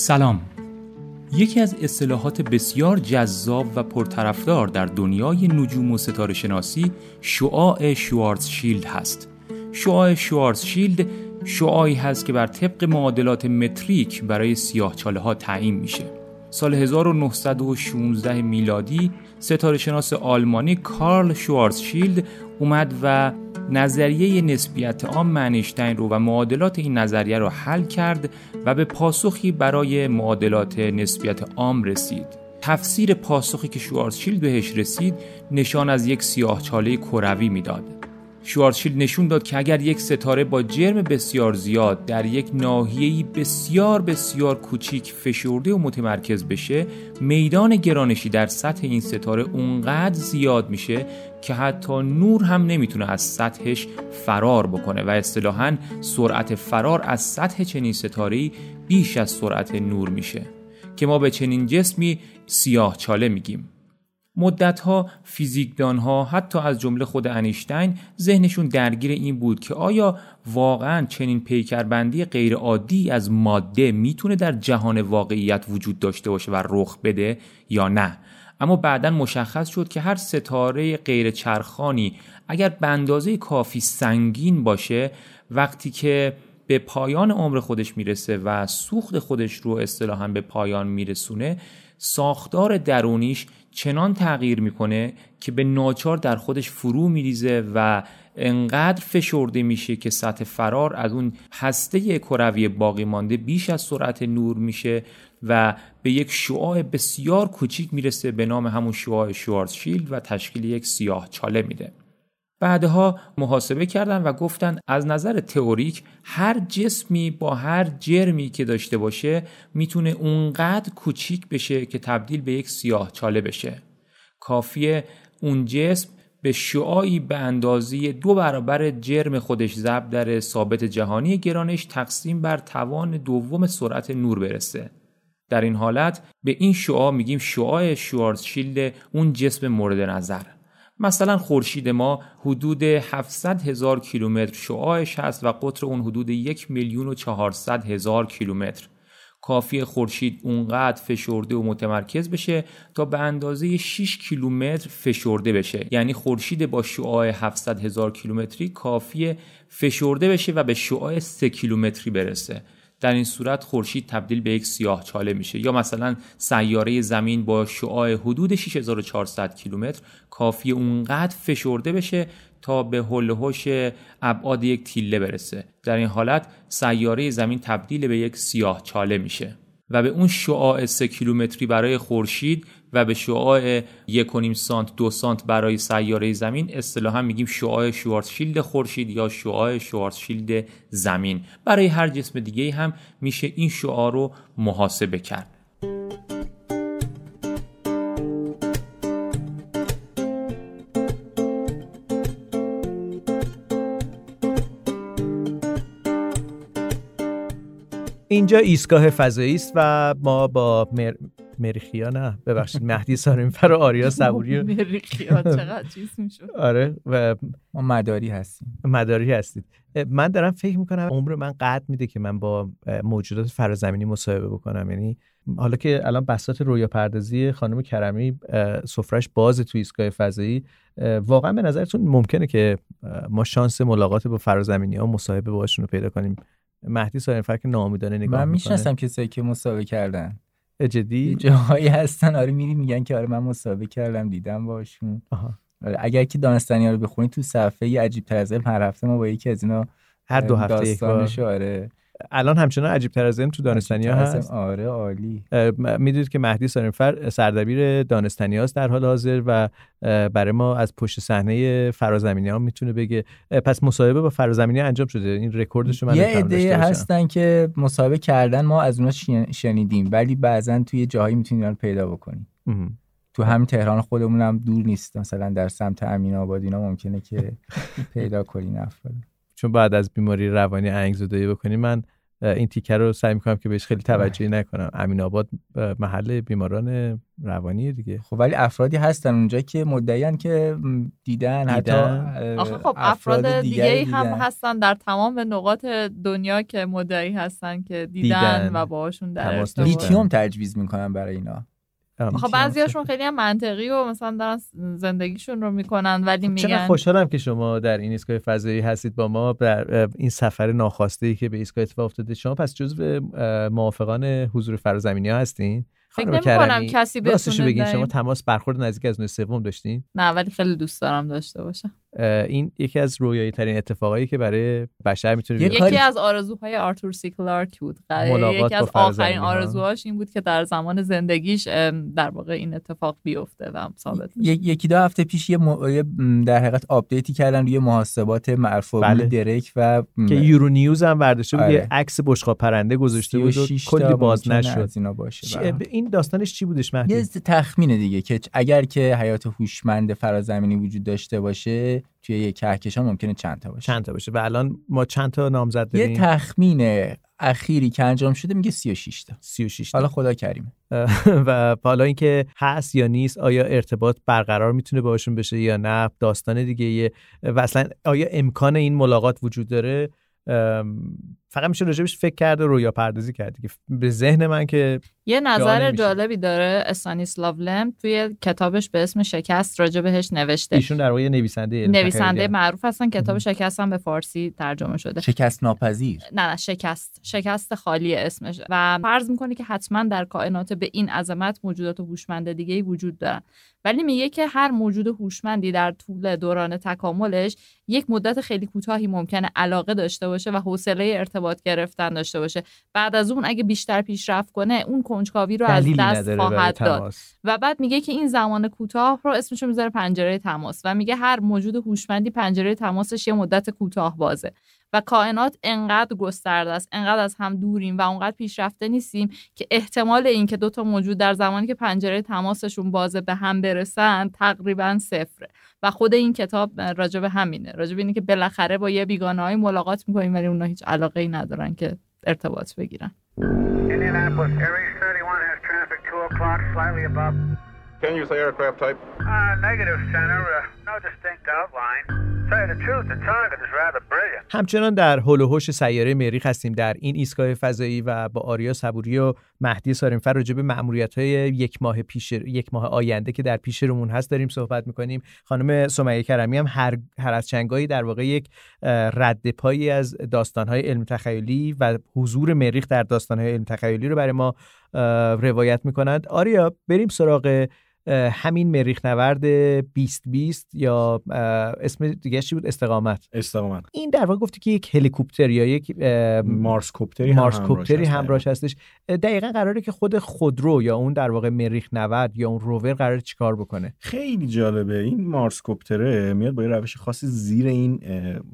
[SPEAKER 11] سلام. یکی از اصطلاحات بسیار جذاب و پرطرفدار در دنیای نجوم و ستاره شناسی شعاع شوارزشیلد هست. شعاع شوارزشیلد شعاعی هست که بر طبق معادلات متریک برای سیاهچاله ها تعیین میشه. سال 1916 میلادی ستاره شناس آلمانی کارل شوارزشیلد اومد و نظریه نسبیت عام منیشتین رو و معادلات این نظریه رو حل کرد و به پاسخی برای معادلات نسبیت عام رسید. تفسیر پاسخی که شوارزشیلد بهش رسید نشان از یک سیاهچاله کروی می‌داد. شوارزشیلد نشون داد که اگر یک ستاره با جرم بسیار زیاد در یک ناحیه‌ای بسیار بسیار کوچیک فشرده و متمرکز بشه میدان گرانشی در سطح این ستاره اونقدر زیاد میشه که حتی نور هم نمی‌تونه از سطحش فرار بکنه و اصطلاحاً سرعت فرار از سطح چنین ستاره‌ای بیش از سرعت نور میشه که ما به چنین جسمی سیاه چاله میگیم. مدتها فیزیکدانها حتی از جمله خود انیشتین ذهنشون درگیر این بود که آیا واقعا چنین پیکربندی غیرعادی از ماده می‌تونه در جهان واقعیت وجود داشته باشه و رخ بده یا نه. اما بعدا مشخص شد که هر ستاره غیر چرخانی اگر به کافی سنگین باشه وقتی که به پایان عمر خودش می‌رسه و سوخت خودش رو اصطلاحا به پایان میرسونه ساختار درونیش چنان تغییر می‌کنه که به ناچار در خودش فرو میریزه و انقدر فشرده میشه که سطح فرار از اون هسته کروی باقی مانده بیش از سرعت نور میشه و به یک شعاع بسیار کوچیک می‌رسه به نام همون شعاع شوارزشیلد و تشکیل یک سیاه چاله میده. بعدها محاسبه کردن و گفتن از نظر تئوریک هر جسمی با هر جرمی که داشته باشه می‌تونه اونقدر کوچیک بشه که تبدیل به یک سیاه چاله بشه. کافیه اون جسم به شعاعی به اندازه دو برابر جرم خودش ضرب در ثابت جهانی گرانش تقسیم بر توان دوم سرعت نور برسه. در این حالت به این شعاع میگیم شعاع شوارزشیلد اون جسم مورد نظر. مثلا خورشید ما حدود 700 هزار کیلومتر شعاعش هست و قطر اون حدود یک میلیون و 400 هزار کیلومتر. کافی خورشید اونقدر فشرده و متمرکز بشه تا به اندازه 6 کیلومتر فشرده بشه. یعنی خورشید با شعاع 700 هزار کیلومتری کافی فشرده بشه و به شعاع 3 کیلومتری برسه. در این صورت خورشید تبدیل به یک سیاه چاله میشه. یا مثلا سیاره زمین با شعاع حدود 6400 کیلومتر کافی اونقدر فشرده بشه تا به حوش ابعاد یک تیله برسه. در این حالت سیاره زمین تبدیل به یک سیاه چاله میشه. و به اون شعاع 3 کیلومتری برای خورشید و به شعاع 1.5 سانت دو سانت برای سیاره زمین اصطلاحا میگیم شعاع شوارزشیلد خورشید یا شعاع شوارزشیلد زمین برای هر جسم دیگه هم میشه این شعاع رو محاسبه کرد
[SPEAKER 6] اینجا ایستگاه فضایی است و ما با. مریخیا نه ببخشید مهدی سارمیفر و آریا صبوری و-
[SPEAKER 2] مریخیا چقدر چیز می‌شد.
[SPEAKER 6] آره و
[SPEAKER 8] ما مداری هستیم.
[SPEAKER 6] مداری هستید. من دارم فکر می‌کنم عمر من قد میده که من با موجودات فرازمینی مصاحبه بکنم. یعنی حالا که الان بساط رویا پردازی خانم کرمی سفرش باز تو ایستگاه فضایی واقعا به نظرتون ممکنه که ما شانس ملاقات با فرازمینی ها مصاحبه باشون رو پیدا کنیم؟ مهدی سارنفر که ناامیدانه نگاه
[SPEAKER 8] من می‌شناسم کسایی که مسابقه کردن.
[SPEAKER 6] جدی؟
[SPEAKER 8] جاهایی هستن. آره میری میگن که آره من مسابقه کردم دیدم باشون. آره اگر که دانستانی رو بخونید تو صفحه یه عجیب تر از هر هفته ما با یکی از اینا
[SPEAKER 6] هر دو هفته یک بار.
[SPEAKER 8] آره.
[SPEAKER 6] الان همچنان عجیب تر از علم تو دانستانی ها
[SPEAKER 8] عجیب تر از
[SPEAKER 6] هست.
[SPEAKER 8] آره عالی.
[SPEAKER 6] می‌دونید که مهدی سارنفر سردبیر دانستانی هاست در حال حاضر و برای ما از پشت صحنه فرازمینی ها می‌تونه بگه. پس مصاحبه با فرازمینی انجام شده. این رکوردش من
[SPEAKER 8] یه
[SPEAKER 6] باشم.
[SPEAKER 8] هستن که مسابقه کردن ما از اونا شن- شنیدیم ولی بعضا توی جاهایی می‌تونی اینا رو پیدا بکنی
[SPEAKER 6] مهم.
[SPEAKER 8] تو همین تهران خودمون هم دور نیست. مثلا در سمت امین آباد اینا ممکنه که پیدا کنی این افراد.
[SPEAKER 6] چون بعد از بیماری روانی انگ زدایی بکنی من این تیکه رو سعی می‌کنم که بهش خیلی توجهی نکنم. امین آباد محل بیماران روانی دیگه.
[SPEAKER 8] خب ولی افرادی هستن اونجا که مدعیان که دیدن, حتی
[SPEAKER 2] آخه خب افراد دیگه
[SPEAKER 8] دیگری
[SPEAKER 2] هم
[SPEAKER 8] دیدن.
[SPEAKER 2] هستن در تمام نقاط دنیا که مدعی هستن که دیدن,
[SPEAKER 8] دیدن.
[SPEAKER 2] و باهاشون در
[SPEAKER 8] لیتیوم تجویز می‌کنن برای اینا.
[SPEAKER 2] خب بعضیاشون خیلی هم منطقی و مثلا دارن زندگیشون رو می‌کنن ولی
[SPEAKER 6] چقدر
[SPEAKER 2] میگن
[SPEAKER 6] خوشحالم که شما در این ایستگاه فضایی هستید با ما در این سفر ناخواسته ای که به ایستگاه اتفاق افتاده. شما پس جزو موافقان حضور فرازمینی ها هستین؟
[SPEAKER 2] فکر نمی‌کنم کسی بتونه
[SPEAKER 6] بگین شما تماس برخورد نزدیک از نوع سوم داشتین؟
[SPEAKER 2] نه ولی خیلی دوست دارم داشته باشم.
[SPEAKER 6] این یکی از رویایی ترین اتفاقایی که برای بشر می‌تونه
[SPEAKER 2] یکی از آرزوهای آرتور سی کلارک بود یکی از آخرین
[SPEAKER 6] ها.
[SPEAKER 2] آرزوهاش این بود که در زمان زندگیش در واقع این اتفاق بیفته و ثابت
[SPEAKER 8] یکی دو هفته پیش یه, م... در حقیقت update ی کردن روی محاسبات معروف
[SPEAKER 6] بله.
[SPEAKER 8] دریک و م،
[SPEAKER 6] که یورو نیوز هم برداشته بود
[SPEAKER 8] آره.
[SPEAKER 6] یه عکس بشقاب پرنده گذاشته بود و
[SPEAKER 8] 36 تا
[SPEAKER 6] کلی باز نشد
[SPEAKER 8] اینا باشه.
[SPEAKER 6] این داستانش چی بودش مهدی
[SPEAKER 8] یه تخمینه دیگه که اگر که حیات هوشمند فرازمینی وجود داشته باشه توی یه کهکشان ممکنه چند تا باشه.
[SPEAKER 6] چند تا باشه. و الان ما چند تا نامزد
[SPEAKER 8] یه
[SPEAKER 6] داریم؟
[SPEAKER 8] تخمین اخیری که انجام شده میگه 36 تا.
[SPEAKER 6] 36 تا.
[SPEAKER 8] حالا خدا کریمه
[SPEAKER 6] و حالا اینکه هست یا نیست آیا ارتباط برقرار می‌تونه باشون بشه یا نه داستان دیگه یه و اصلا آیا امکان این ملاقات وجود داره؟ فقط میشه راجبش فکر کرد و رویا پردازی کرد دیگه. به ذهن من که
[SPEAKER 2] یه نظر. جالبی داره استانیسلاو لم توی کتابش به اسم شکست راجع بهش نوشته.
[SPEAKER 6] ایشون در واقع نویسنده
[SPEAKER 2] نویسنده معروف هستن کتاب شکست هم به فارسی ترجمه شده.
[SPEAKER 8] شکست ناپذیر.
[SPEAKER 2] نه نه شکست. شکست خالی اسمش. و فرض می‌کنه که حتما در کائنات به این عظمت موجودات هوشمند دیگه ای وجود دارن. ولی میگه که هر موجود هوشمندی در طول دوران تکاملش یک مدت خیلی کوتاهی ممکنه علاقه داشته باشه و حوصله ارتباط گرفتن داشته باشه. بعد از اون اگه بیشتر پیشرفت کنه اون کنجکاوی رو از دست خواهد داد. و بعد میگه که این زمان کوتاه رو اسمشو می‌ذاره پنجره تماس و میگه هر موجود هوشمندی پنجره تماسش یه مدت کوتاه بازه. و کائنات انقدر گسترده است انقدر از هم دوریم و انقدر پیشرفته نیستیم که احتمال این که دوتا موجود در زمانی که پنجره تماسشون بازه به هم برسن تقریبا صفره و خود این کتاب راجب همینه راجب اینه که بالاخره با یه بیگانه های ملاقات می‌کنیم ولی اونا هیچ علاقه ای ندارن که ارتباط بگیرن
[SPEAKER 12] Indianapolis, Aries 31 has traffic 2 o'clock, slightly above.
[SPEAKER 13] Can you say aircraft type?
[SPEAKER 12] Uh, negative, Center.
[SPEAKER 6] همچنان در هول و هوش سیاره مریخ هستیم. در این ایستگاه فضایی و با آریا صبوری و مهدی سارمفر راجع به مأموریت های یک ماه پیش یک ماه آینده که در پیش رومون هست داریم صحبت می‌کنیم. خانم سمیه کرمی هم هر هر از چنگایی در واقع یک رد پایی از داستان های علم تخیلی و حضور مریخ در داستان های علم تخیلی رو برای ما روایت می‌کنند آریا بریم سراغ همین مریخ نورد 2020 یا اسم دیگه چی بود؟ استقامت.
[SPEAKER 7] استقامت.
[SPEAKER 6] این در واقع گفتی که یک هلیکوپتر یا یک
[SPEAKER 7] مارس کوپتری هم
[SPEAKER 6] مارس کوپتری همراهش هستش. اه، دقیقا قراره که خود خودرو یا اون در واقع مریخ نورد یا اون روور قراره چیکار بکنه.
[SPEAKER 7] خیلی جالبه. این مارس کوپتره میاد با یه روش خاصی زیر این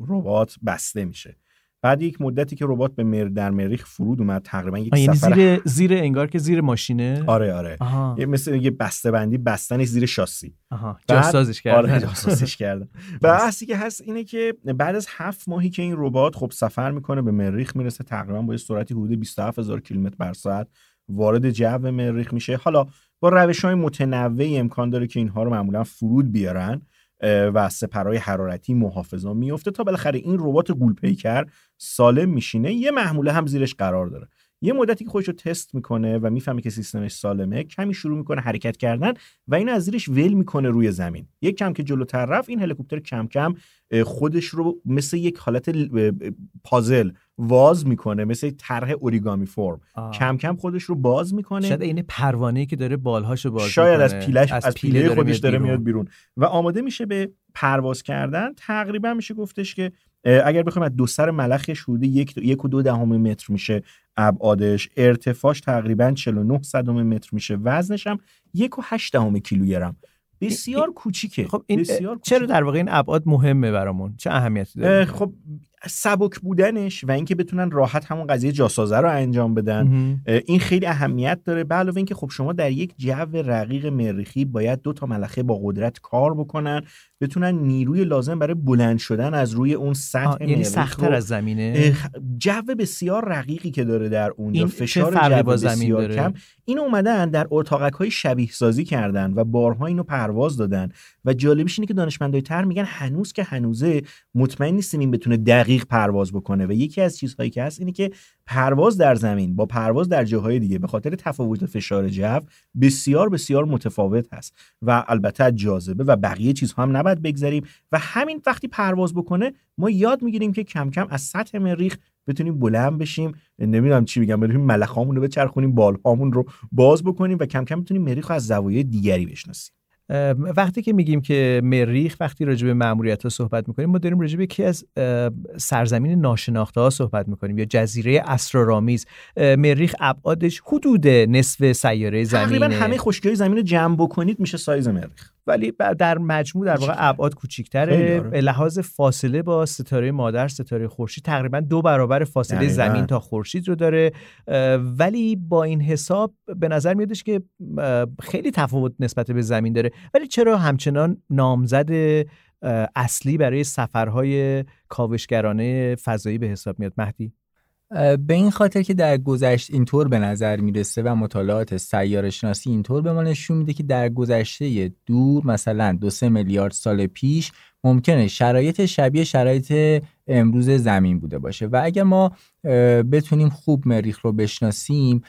[SPEAKER 7] ربات بسته میشه. بعد یک مدتی که ربات به مر در مریخ فرود اومد تقریبا یک
[SPEAKER 6] یعنی
[SPEAKER 7] سفر
[SPEAKER 6] زیر زیر انگار که زیر ماشینه؟
[SPEAKER 7] آره آره.
[SPEAKER 6] آها.
[SPEAKER 7] یه مثل یه بسته بندی بستنش زیر شاسی.
[SPEAKER 6] آها.
[SPEAKER 7] بعد-
[SPEAKER 6] جاسازش کردن.
[SPEAKER 7] آره جاسازش کردن. بحثی که هست اینه که بعد از هفت ماهی که این ربات خب سفر می‌کنه به مریخ می‌رسه تقریبا با یه سرعتی حدود 27000 کیلومتر بر ساعت وارد جو مریخ میشه. حالا با روش های متنوعی امکان داره که اینها رو معمولا فرود بیارن. و سپرهای حرارتی محافظا میفته تا بالاخره این ربات گولپیکر سالم میشینه. یه محموله هم زیرش قرار داره. یه مدتی که خودش رو تست می‌کنه و می‌فهمه که سیستمش سالمه کمی شروع می‌کنه حرکت کردن و اینو از زیرش ول می‌کنه روی زمین یک کم که جلوتر رفت این هلیکوپتر کم کم خودش رو مثل یک حالت پازل واز می‌کنه مثل طرح اوریگامی فرم
[SPEAKER 6] آه.
[SPEAKER 7] کم کم خودش رو باز می‌کنه
[SPEAKER 6] شاید این پروانه که داره بالهاشو باز
[SPEAKER 7] شاید از. پیلش از, پیله,
[SPEAKER 6] داره
[SPEAKER 7] خودش داره. میاد بیرون و آماده میشه به پرواز کردن تقریبا میشه گفتش که اگر بخوایم از دو سر ملخش حدود یک, یک و دو دهم متر میشه ابعادش ارتفاعش تقریبا 49 صدم متر میشه وزنش هم یک و هشت دهم کیلوگرم بسیار کوچیکه
[SPEAKER 6] خب این
[SPEAKER 7] بسیار
[SPEAKER 6] چرا در واقع این ابعاد مهمه برامون؟ چه اهمیتی
[SPEAKER 7] اه،
[SPEAKER 6] داره
[SPEAKER 7] خب سبک بودنش و اینکه بتونن راحت همون قضیه جاسازه رو انجام بدن
[SPEAKER 6] مهم.
[SPEAKER 7] این خیلی اهمیت داره. به علاوه اینکه خب شما در یک جو رقیق مریخی باید دو تا ملخه با قدرت کار بکنن. بتونن نیروی لازم برای بلند شدن از روی اون سطح
[SPEAKER 6] یعنی سخت‌تر
[SPEAKER 7] رو-
[SPEAKER 6] از زمینه؟
[SPEAKER 7] جو بسیار رقیقی که داره در اونجا
[SPEAKER 6] این
[SPEAKER 7] فشار جو
[SPEAKER 6] با زمین
[SPEAKER 7] بسیار
[SPEAKER 6] داره؟
[SPEAKER 7] کم. این اومدن در اتاقک های شبیه سازی کردن و بارها اینو پرواز دادن. و جالبش اینه که دانشمندای تر میگن هنوز که هنوزه مطمئن نیستیم این بتونه دقیق پرواز بکنه. و یکی از چیزهایی که هست اینه که پرواز در زمین با پرواز در جاهای دیگه به خاطر تفاوت فشار جو بسیار بسیار متفاوت هست. و البته جاذبه و بقیه چیزها هم نباید بگذریم و همین وقتی پرواز بکنه ما یاد می‌گیریم که کم کم از سطح مریخ بتونیم بلند بشیم. نمی‌دونم چی بگم بتونیم ملخامون رو بچرخونیم بالهامون رو باز بکنیم و کم کم بتونیم مریخ رو از زوایای دیگری بشناسیم.
[SPEAKER 6] وقتی که میگیم که مریخ وقتی راجع به مأموریت ها صحبت می‌کنیم ما داریم راجع به یکی از سرزمین ناشناخته ها صحبت می‌کنیم یا جزیره اسرارآمیز. مریخ ابعادش حدود نصف سیاره
[SPEAKER 7] تقریبا
[SPEAKER 6] زمینه.
[SPEAKER 7] همه خشکی زمین رو جمع بکنید میشه سایز مریخ.
[SPEAKER 6] ولی در مجموع در واقع. ابعاد کوچیک‌تره
[SPEAKER 7] آره.
[SPEAKER 6] به لحاظ فاصله با ستاره مادر ستاره خورشید تقریبا دو برابر فاصله
[SPEAKER 7] دقیقاً.
[SPEAKER 6] زمین تا خورشید رو داره ولی با این حساب به نظر میادش که خیلی تفاوت نسبت به زمین داره ولی چرا همچنان نامزد اصلی برای سفرهای کاوشگرانه فضایی به حساب میاد مهدی
[SPEAKER 8] به این خاطر که در گذشت اینطور به نظر می‌رسه و مطالعات سیاره شناسی اینطور به ما نشون میده که در گذشته دور مثلا دو سه میلیارد سال پیش ممکنه شرایط شبیه شرایط امروز زمین بوده باشه. و اگر ما بتونیم خوب مریخ رو بشناسیم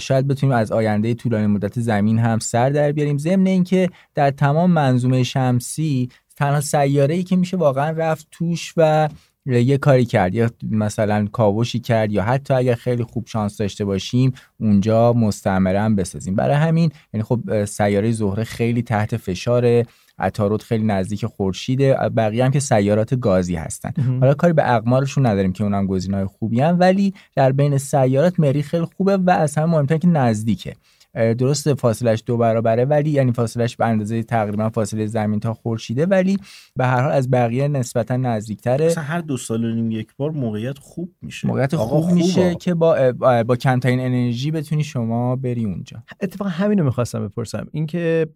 [SPEAKER 8] شاید بتونیم از آینده طولانی مدت زمین هم سر در بیاریم. ضمن اینکه در تمام منظومه شمسی تنها سیاره ای که میشه واقعا رفت توش و یه کاری کرد یا مثلا کاوشی کرد یا حتی اگر خیلی خوب شانس داشته باشیم اونجا مستعمره بسازیم. برای همین یعنی خب سیاره زهره خیلی تحت فشار عطارد خیلی نزدیک خورشیده بقیه هم که سیارات گازی هستن.
[SPEAKER 6] مهم.
[SPEAKER 8] حالا کاری به اقمارشون نداریم که اونم گزینه‌های خوبی هم ولی در بین سیارات مریخ خیلی خوبه و از همه مهمتر که نزدیکه. اه، درسته فاصلش دو برابره ولی یعنی فاصلش به اندازه تقریبا فاصله زمین تا خورشیده ولی به هر حال از بقیه نسبتا نزدیکتره.
[SPEAKER 7] مثلا هر دو سال و نیم یک بار موقعیت خوب میشه.
[SPEAKER 8] موقعیت
[SPEAKER 7] آقا
[SPEAKER 8] خوب میشه. که با با کمترین انرژی بتونی شما بری اونجا.
[SPEAKER 6] اتفاقا همینو می‌خواستم بپرسم. اینکه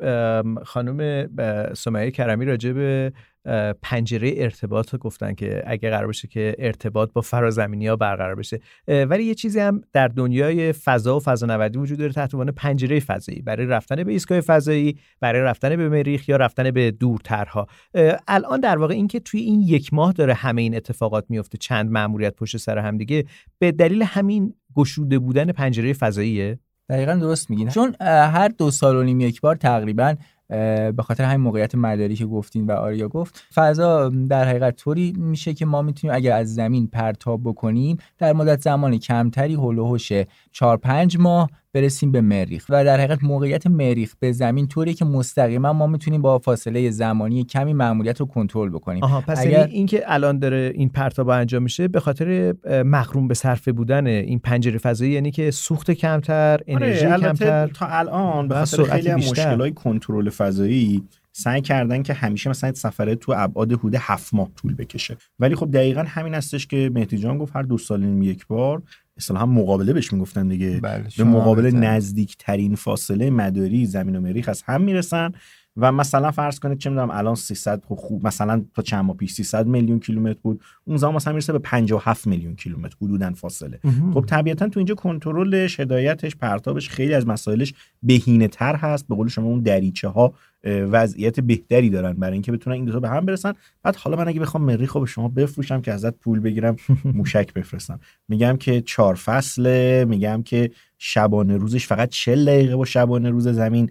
[SPEAKER 6] خانم سمیه کرمی راجع به پنجره ارتباط رو گفتن که اگه قرار بشه که ارتباط با فرازمینی ها برقرار بشه. ولی یه چیزی هم در دنیای فضا و فضانوردی وجود داره تحت عنوان پنجره فضایی. برای رفتن به ایستگاه فضایی برای رفتن به مریخ یا رفتن به دورترها. الان در واقع اینکه توی این یک ماه داره همه این اتفاقات میفته چند مأموریت پشت سر هم دیگه به دلیل همین گشوده بودن پنجره فضاییه؟
[SPEAKER 8] دقیقا درست میگین چون هر دو سال و نیم یک بار تقریبا به خاطر همین موقعیت مداری که گفتین و آریا گفت. فضا در حقیقت طوری میشه که ما می‌تونیم اگر از زمین پرتاب بکنیم در مدت زمان کمتری هول و هوش 4 5 ماه برسیم به مریخ. و در حقیقت موقعیت مریخ به زمین طوری که مستقیما ما می‌تونیم با فاصله زمانی کمی مأموریت رو کنترل بکنیم.
[SPEAKER 6] آها پس
[SPEAKER 8] اگر-
[SPEAKER 6] یعنی این که الان داره این پرتاب انجام میشه به خاطر اه، مخروم به صرفه بودن این پنجره فضایی یعنی که سوخت کمتر انرژی
[SPEAKER 7] آره
[SPEAKER 6] کمتر.
[SPEAKER 7] تا الان به خاطر
[SPEAKER 6] سرعت
[SPEAKER 7] خیلی. مشکلات کنترل فضایی سعی کردن که همیشه مثلا سفره تو ابعاد حدود هفت ماه طول بکشه. ولی خب دقیقا همین هستش که مهدی جان گفت هر دو سال یک بار اصطلاحا مقابله بهش می‌گفتن دیگه.
[SPEAKER 8] بله،
[SPEAKER 7] به مقابله. نزدیکترین فاصله مداری زمین و مریخ از هم می‌رسن. و مثلا فرض کنید چه می‌دونم الان 300 خب خوب مثلا تا چند ماه پیش 300 میلیون کیلومتر بود. اون زمان مثلا می‌رسه به 57 میلیون کیلومتر حدودا فاصله. خب طبیعتا تو اینجا کنترلش هدایتش پرتابش خیلی از مسائلش بهینه تر هست. به قول شما اون دریچه ها وضعیت بهتری دارن برای اینکه بتونن این دو تا به هم برسن. بعد حالا من اگه بخوام مریخ رو به شما بفروشم که ازت پول بگیرم موشک بفرستم. میگم که چهار فصله. میگم که شبانه روزش فقط 40 دقیقه با شبانه روز زمین.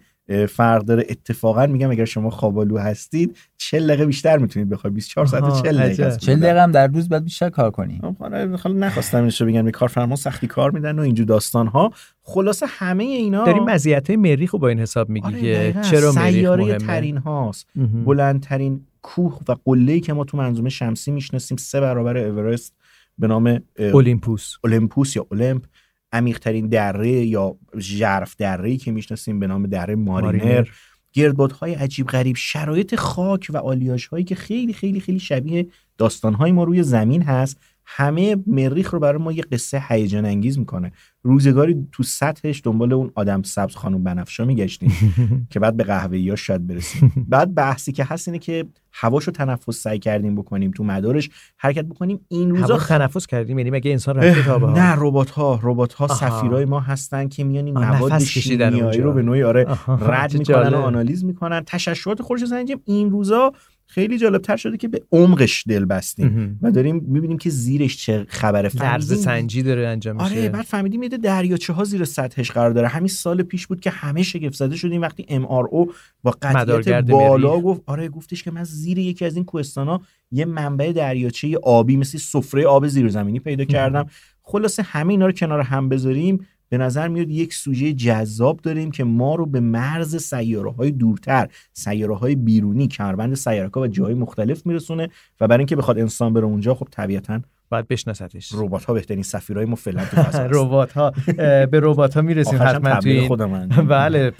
[SPEAKER 7] فرق داره. اتفاقا میگم اگر شما خوابالو هستید 40 دقیقه بیشتر می‌تونید بخواید 24 ساعت
[SPEAKER 6] آها،
[SPEAKER 7] 40 دقیقه
[SPEAKER 6] عجب.
[SPEAKER 7] است.
[SPEAKER 8] 40 دقیقه هم در روز باید بیشتر کار کنیم
[SPEAKER 7] خب، حالا نخواستم اینشو بگم. به کارفرما سختی کار میدن و اینجور داستان ها خلاصه همه اینا
[SPEAKER 6] داریم مزیت های مریخ رو با این حساب میگی
[SPEAKER 7] آره،.
[SPEAKER 6] چرا مریخ
[SPEAKER 7] سیاره
[SPEAKER 6] مهمه؟
[SPEAKER 7] ترین هاست. بلندترین کوه و قله که ما تو منظومه شمسی می‌شناسیم سه برابر اورست به نام
[SPEAKER 6] اولیمپوس
[SPEAKER 7] اولمپوس یا اولمپ. عمیقترین دره یا ژرف دره که می‌شناسیم به نام دره مارینر,
[SPEAKER 6] مارینر.
[SPEAKER 7] گردبادهای عجیب غریب شرایط خاک و آلیاژ هایی که خیلی خیلی خیلی شبیه داستان ما روی زمین هست همه مریخ رو برای ما یه قصه هیجان انگیز می‌کنه روزگاری تو سطحش دنبال اون آدم سبز خانم بنفشا میگشتیم که بعد به قهوه‌ای ها شاید برسیم بعد بحثی که هست اینه که هواشو تنفس سعی کردیم بکنیم تو مدارش حرکت بکنیم این روزا
[SPEAKER 6] هوا رو تنفس کردیم یعنی مگه انسان رفته تا به
[SPEAKER 7] نه ربات ها ربات ها. سفیرای ما هستن که میان این مواد شیمیایی. رو به نوعی آره رد می‌کنن و. آنالیز می‌کنن تشعشعات خورش زنجیم این روزا خیلی جالب تر شده که به عمقش دل بستیم. و داریم می‌بینیم که زیرش چه خبره فهمیدیم.
[SPEAKER 6] سنجی داره انجام میشه.
[SPEAKER 7] آره بعد فهمیدیم یه دریاچه ها زیر سطحش قرار داره. همین سال پیش بود که همه شگفت زده شدیم. وقتی ام آر او با قطعیت بالا
[SPEAKER 6] مریخ.
[SPEAKER 7] گفت آره گفتش که من زیر یکی از این کوهستانا یه منبع دریاچه آبی مثل سفره آب زیرزمینی پیدا کردم. خلاصه همه اینا رو کنار هم بذاریم. به نظر میاد یک سوژه جذاب داریم که ما رو به مرز سیاره های دورتر سیاره های بیرونی کمربند سیارکا و جای مختلف میرسونه و برای اینکه بخواد انسان بره اونجا خب طبیعتا
[SPEAKER 6] باید بشناستش
[SPEAKER 7] ربات ها بهترین سفیرای ما فعلا تو فضا.
[SPEAKER 6] ربات ها به ربات ها می‌رسیم حتما
[SPEAKER 7] تبلیغ
[SPEAKER 6] این بله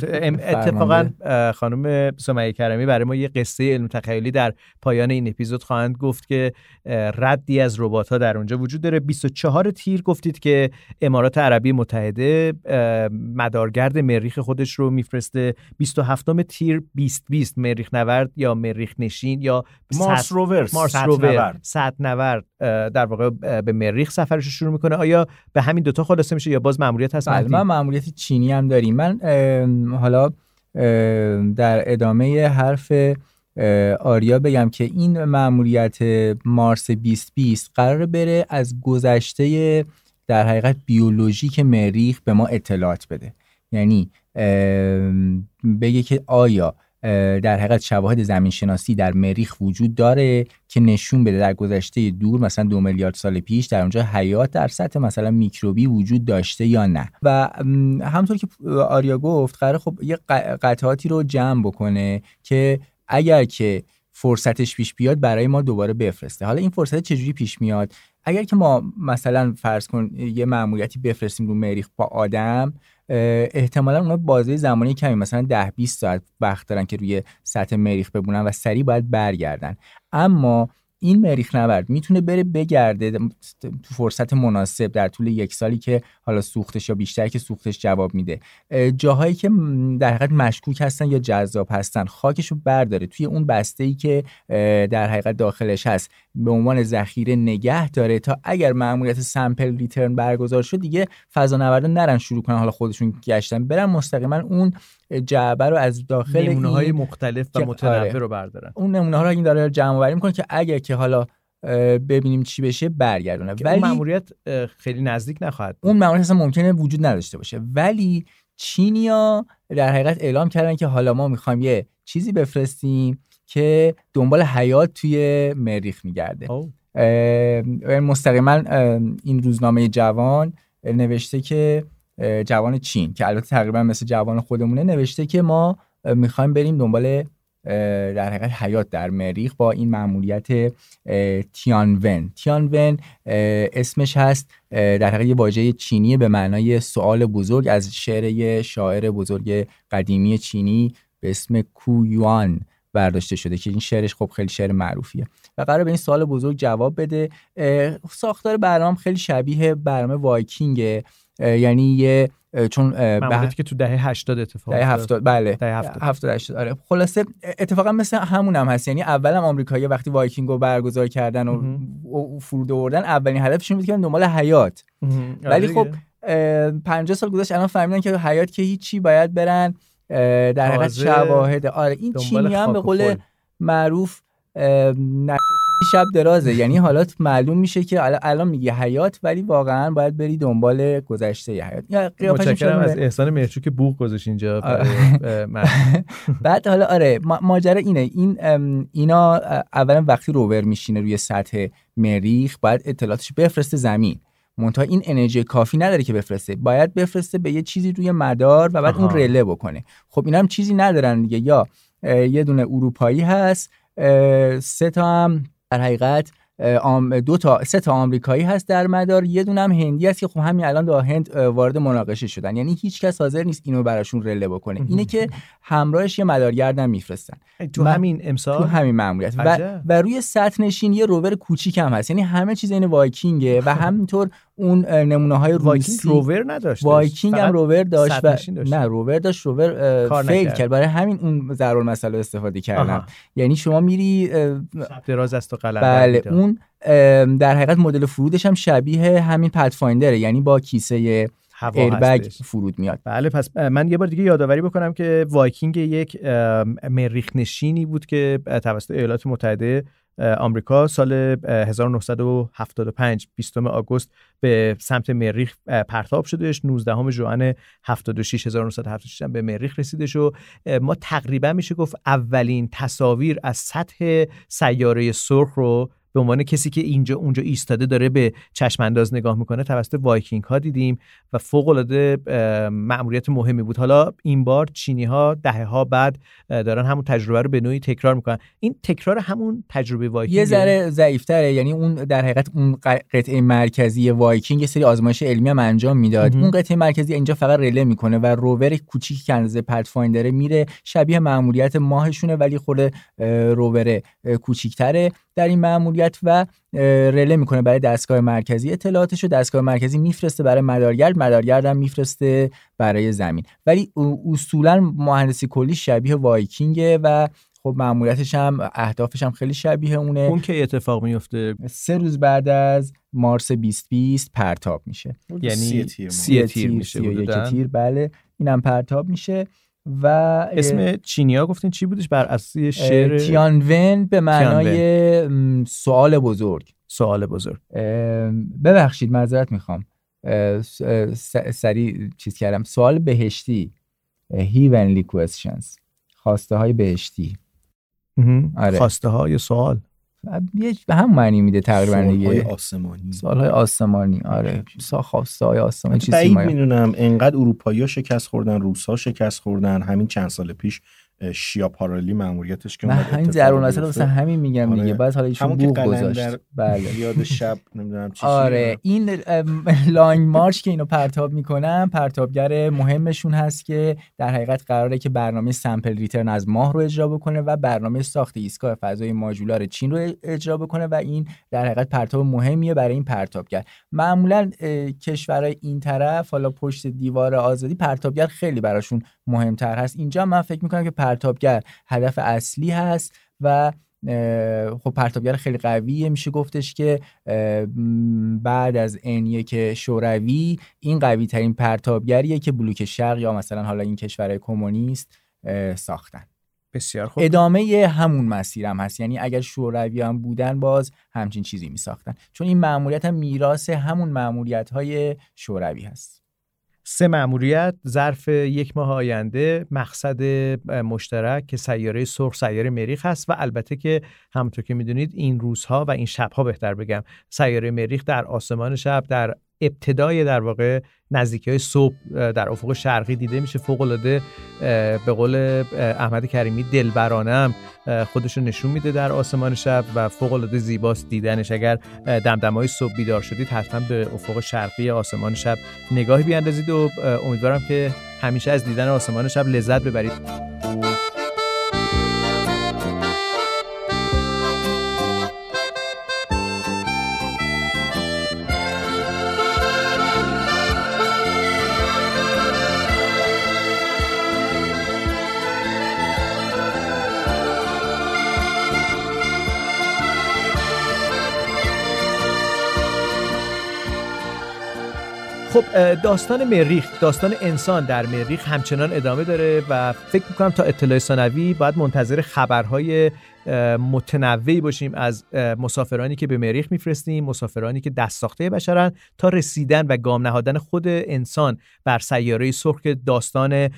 [SPEAKER 6] اتفاقا خانم سمیه کرمی برای ما یه قصه علم تخیلی در پایان این اپیزود خواهند گفت که ردی از ربات ها در اونجا وجود داره. 24 تیر گفتید که امارات عربی متحده مدارگرد مریخ خودش رو میفرسته. 27 تیر 2020 مریخ نورد یا مریخ نشین یا
[SPEAKER 7] مارس
[SPEAKER 6] سط-
[SPEAKER 7] روور
[SPEAKER 6] مارس روور
[SPEAKER 7] نورد.
[SPEAKER 6] در واقع به مریخ سفرش رو شروع می‌کنه. آیا به همین دوتا خلاصه میشه یا باز مأموریت هست؟
[SPEAKER 8] بله؟ من مأموریت چینی هم داریم. من حالا در ادامه حرف آریا بگم که این مأموریت مارس 2020 قرار بره از گذشته در حقیقت بیولوژیک مریخ به ما اطلاعات بده. یعنی بگه که آیا در حقیقت شواهد زمین شناسی در مریخ وجود داره که نشون بده در گذشته دور مثلا دو میلیارد سال پیش در اونجا حیات در سطح مثلا میکروبی وجود داشته یا نه. و همطور که آریا گفت قرار خب یه قطعاتی رو جمع بکنه که اگر که فرصتش پیش بیاد برای ما دوباره بفرسته. حالا این فرصت چجوری پیش میاد؟ اگر که ما مثلا فرض کن یه مأموریتی بفرستیم رو مریخ با آدم احتمالا اونا بازه زمانی کمی مثلا 10 20 ساعت وقت دارن که روی سطح مریخ بمونن و سریع باید برگردن. اما این مریخ نورد می‌تونه بره بگرده تو فرصت مناسب در طول یک سالی که حالا سوختش یا بیشتر که سوختش جواب میده. اه، جاهایی که در حقیقت مشکوک هستن یا جذاب هستن خاکش رو برداره. توی اون بسته ای که در حقیقت داخلش هست. به عنوان ذخیره نگه داره تا اگر مأموریت سمپل ریترن برگزار شد دیگه فضانوردا نرن شروع کنن حالا خودشون گشتن برن مستقیما اون جعبه رو از داخل
[SPEAKER 6] نمونه های مختلف و متنوع
[SPEAKER 8] آره.
[SPEAKER 6] رو بردارن
[SPEAKER 8] اون نمونه ها رو این داره جمع آوری می‌کنه که اگر که حالا ببینیم چی بشه برگردونه ولی
[SPEAKER 6] اون ماموریت اه، خیلی نزدیک نخواهد.
[SPEAKER 8] اون مأموریت اصلا ممکنه وجود نداشته باشه ولی چینیا در حقیقت اعلام کردن که حالا ما می‌خوایم یه چیزی بفرستیم که دنبال حیات توی مریخ میگرده. مستقیما این روزنامه جوان نوشته که جوان چین که البته تقریبا مثل جوان خودمونه نوشته که ما می‌خوایم بریم دنبال در حقیقت حیات در مریخ با این تیانون. تیانون اه، اسمش هست در حقیقت یه واژه چینی به معنای سوال بزرگ از شعر شاعر بزرگ قدیمی چینی به اسم کویوان. برداشته شده که این شعرش خب خیلی شعر معروفیه و قرار به این سوال بزرگ جواب بده ساختار برنامه خیلی شبیه برنامه وایکینگه یعنی یه چون به-
[SPEAKER 6] که تو دهه 80 اتفاق
[SPEAKER 8] دهه
[SPEAKER 6] افتاد.
[SPEAKER 8] هفتاد بله
[SPEAKER 6] دهه 70.
[SPEAKER 8] هفتاد هشتاد آره خلاصه اتفاقا مثل همون هم هست یعنی اول هم آمریکایی‌ها وقتی وایکینگ رو برگزار کردن و, و فرود آوردن اولین هدفشون بود که دنبال حیات
[SPEAKER 6] مهم.
[SPEAKER 8] ولی
[SPEAKER 6] آره
[SPEAKER 8] خب
[SPEAKER 6] دیگه.
[SPEAKER 8] اه، 50 سال گذشت الان فهمیدن که حیات که هیچی باید برن در حقیقت شواهد. آره این چینی هم به قول. معروف شب درازه. یعنی حالا معلوم میشه که الان- میگه حیات ولی واقعا باید بری دنبال گذشته حیات.
[SPEAKER 6] متشکرم از احسان مرچو که بوق گذاشت اینجا.
[SPEAKER 8] بعد حالا آره ما- ماجرا اینه. این اینا اولا وقتی روور میشینه روی سطح مریخ باید اطلاعاتش بفرسته زمین. منتها این انرژی کافی نداره که بفرسته. باید بفرسته به یه چیزی روی مدار و بعد اون. رله بکنه. خب اینا هم چیزی ندارن دیگه. یا یه دونه اروپایی هست سه تا هم در حقیقت دو تا سه تا آمریکایی هست در مدار. یه دونه هم هندی هست که خب همین الان با هند وارد مناقشه شدن. یعنی هیچ کس حاضر نیست اینو براشون رله بکنه. اینه که همراهش یه مدارگرد هم میفرستن.
[SPEAKER 6] تو همین امسال؟
[SPEAKER 8] تو همین ماموریت و. و روی سطح نشین یه روور کوچیک هم هست. یعنی همه چیز این وایکینگه و همینطور اون نمونه های
[SPEAKER 6] وایکینگ
[SPEAKER 8] روسی
[SPEAKER 6] روور نداشت.
[SPEAKER 8] وایکینگ هم روور داشت و
[SPEAKER 6] داشت.
[SPEAKER 8] نه روور داشت rover
[SPEAKER 6] fail.
[SPEAKER 8] کرد. برای همین اون ضرر مسئله استفاده کردن.
[SPEAKER 6] آها.
[SPEAKER 8] یعنی شما میری
[SPEAKER 6] دراز است و قلم
[SPEAKER 8] بله اون در حقیقت مدل فرودش هم شبیه همین پدفایندره یعنی با کیسه ایربگ. فرود میاد
[SPEAKER 6] بله پس من یه بار دیگه یادآوری بکنم که وایکینگ یک مریخ نشینی بود که توسط ایالات متحده آمریکا سال اه، 1975 20 آگوست به سمت مریخ پرتاب شدش 19 ژوئن 76 1976 هم به مریخ رسیدش و ما تقریبا میشه گفت اولین تصاویر از سطح سیاره سرخ رو به عنوان کسی که اینجا اونجا ایستاده داره به چشم انداز نگاه می‌کنه توسط وایکینگ ها دیدیم و فوق العاده مأموریت مهمی بود. حالا این بار چینی ها دهه ها بعد دارن همون تجربه رو به نوعی تکرار می‌کنن. این تکرار همون تجربه وایکینگ
[SPEAKER 8] یه ذره ضعیفتره. یعنی اون در حقیقت اون قطعه مرکزی وایکینگ یه سری آزمایش علمی هم انجام می‌داد. اون قطعه مرکزی اینجا فقط رله می‌کنه و روور کوچیکی که اندازه پدفایندره میره شبیه مأموریت ماهشونه ولی خود روور کوچیکتره. در این مأموریت و رله می‌کنه برای دستگاه مرکزی. اطلاعاتش رو دستگاه مرکزی میفرسته برای مدارگرد مدارگرد هم میفرسته برای زمین. ولی اصولا مهندسی کلی شبیه وایکینگه و خب مأموریتش هم اهدافش هم خیلی شبیه اونه.
[SPEAKER 6] اون که اتفاق میفته
[SPEAKER 8] سه روز بعد از مارس 2020 پرتاب میشه.
[SPEAKER 6] یعنی
[SPEAKER 7] سی تیر ماه.
[SPEAKER 6] سی تیر میشه
[SPEAKER 8] سی. تیر بله. اینم پرتاب میشه. و
[SPEAKER 6] اسم چینیا گفتین چی بودش؟ بر اساس شعر
[SPEAKER 8] تیانون به معنای سوال بزرگ.
[SPEAKER 6] سوال بزرگ.
[SPEAKER 8] ببخشید معذرت می‌خوام. اه، س- اه، س- سریع چیز کردم. سوال بهشتی. heavenly questions. خواسته های بهشتی آره.
[SPEAKER 6] خواسته های سوال؟
[SPEAKER 8] یه به هم معنی میده تقریبا دیگه.
[SPEAKER 7] آسمانی.
[SPEAKER 8] سوالهای آسمانی آره. سا خواسته های آسمانی چیزی
[SPEAKER 7] می‌دونم انقدر اروپایی ها شکست خوردن روس ها شکست خوردن همین چند سال پیش شیا پارالی مأموریتش که اومد
[SPEAKER 8] همین اصل
[SPEAKER 7] بیفته.
[SPEAKER 8] واسه همین میگم
[SPEAKER 7] آره.
[SPEAKER 8] دیگه بعد حالا ایشون بوق گذاشت. بله.
[SPEAKER 7] یاد شب نمی‌دونم چی
[SPEAKER 8] آره. این لانگ مارچ که اینو پرتاب می‌کنن پرتابگر مهمشون هست که در حقیقت قراره که برنامه سمپل ریترن از ماه رو اجرا بکنه و برنامه ساخت ایستگاه فضای ماژولار چین رو اجرا بکنه و این در حقیقت پرتاب مهمیه برای این پرتابگر. معمولا کشورهای این طرف حالا پشت دیوار آزادی پرتابگر خیلی براشون مهمتر هست. اینجا من فکر می‌کنم که پرتابگر هدف اصلی هست و خب پرتابگر خیلی قویه. میشه گفتش که بعد از N1 شوروی این قوی ترین پرتابگریه که بلوک شرق یا مثلا حالا این کشورهای کمونیست ساختن.
[SPEAKER 6] بسیار خوب.
[SPEAKER 8] ادامه همون مسیرم هست. یعنی اگر شوروی هم بودن باز همچین چیزی می ساختن چون این مأموریت هم میراث همون مأموریت های شوروی هست.
[SPEAKER 6] سه مأموریت ظرف یک ماه آینده مقصد مشترک که سیاره سرخ سیاره مریخ هست و البته که همونطور که می‌دونید این روزها و این شبها بهتر بگم سیاره مریخ در آسمان شب در ابتدای در واقع نزدیکی های صبح در افق شرقی دیده میشه. فوق العاده به قول احمد کریمی اه، خودش رو نشون میده در آسمان شب و فوق العاده زیباست دیدنش. اگر دمدمای صبح بیدار شدید حتما به افق شرقی آسمان شب نگاهی بیاندازید و امیدوارم که همیشه از دیدن آسمان شب لذت ببرید. خب داستان مریخ داستان انسان در مریخ همچنان ادامه داره و فکر می‌کنم تا اطلاع ثانوی باید منتظر خبرهای متنوعی باشیم از مسافرانی که به مریخ میفرستیم مسافرانی که دست ساخته بشرن تا رسیدن و گام نهادن خود انسان بر سیاره سرخ که داستان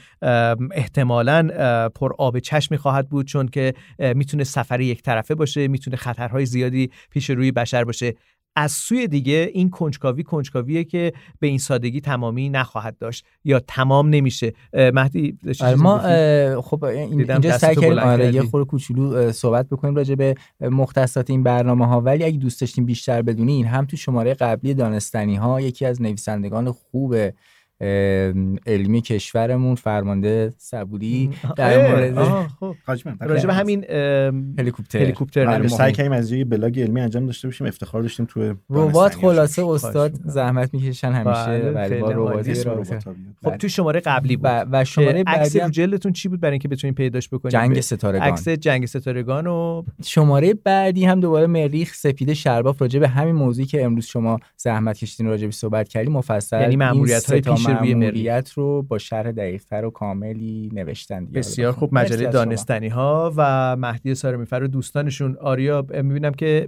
[SPEAKER 6] احتمالاً پر آب چشمی خواهد بود چون که می‌تونه سفر یک طرفه باشه می‌تونه خطرهای زیادی پیش روی بشر باشه. از سوی دیگه این کنجکاوی کنجکاویه که به این سادگی تمامی نخواهد داشت یا تمام نمیشه. مهدی
[SPEAKER 8] آره ما خب این- اینجا سعی کردیم آره یه. خورده کوچولو صحبت بکنیم راجع به مختصات این برنامه ها ولی اگه دوست داشتیم بیشتر بدونین هم تو شماره قبلی دانستنی ها یکی از نویسندگان خوب اه، علمی کشورمون فرمانده صبوری در مورد
[SPEAKER 6] خب. به همین
[SPEAKER 8] هلیکوپتر
[SPEAKER 6] هلیکوپتر
[SPEAKER 7] بله،. سعی کردیم از یه بلاگ علمی انجام داشته باشیم افتخار داشتیم تو
[SPEAKER 8] ربات خلاصه
[SPEAKER 7] هاشون.
[SPEAKER 8] استاد زحمت می‌کشن همیشه
[SPEAKER 6] بله،
[SPEAKER 8] بله با. ربات.
[SPEAKER 6] خب تو شماره قبلی بود
[SPEAKER 8] و, شماره
[SPEAKER 6] عکس
[SPEAKER 8] بعدی
[SPEAKER 6] رو
[SPEAKER 8] هم
[SPEAKER 6] جلدتون چی بود برای اینکه بتونید پیداش بکنید
[SPEAKER 8] جنگ ستارگان.
[SPEAKER 6] عکس جنگ ستارگان و
[SPEAKER 8] شماره بعدی هم دوباره مریخ سپید شرباف راجع به همین موضوعی که امروز شما زحمت کشیدین راجع به صحبت کردیم مفصل
[SPEAKER 6] یعنی
[SPEAKER 8] این
[SPEAKER 6] پیش روی.
[SPEAKER 8] مأموریت رو با شرح دقیق‌تر و کاملی نوشتن دیگه.
[SPEAKER 6] بسیار خوب مجله. دانستنی ها و مهدی سارمیفر و دوستانشون آریا می‌بینم که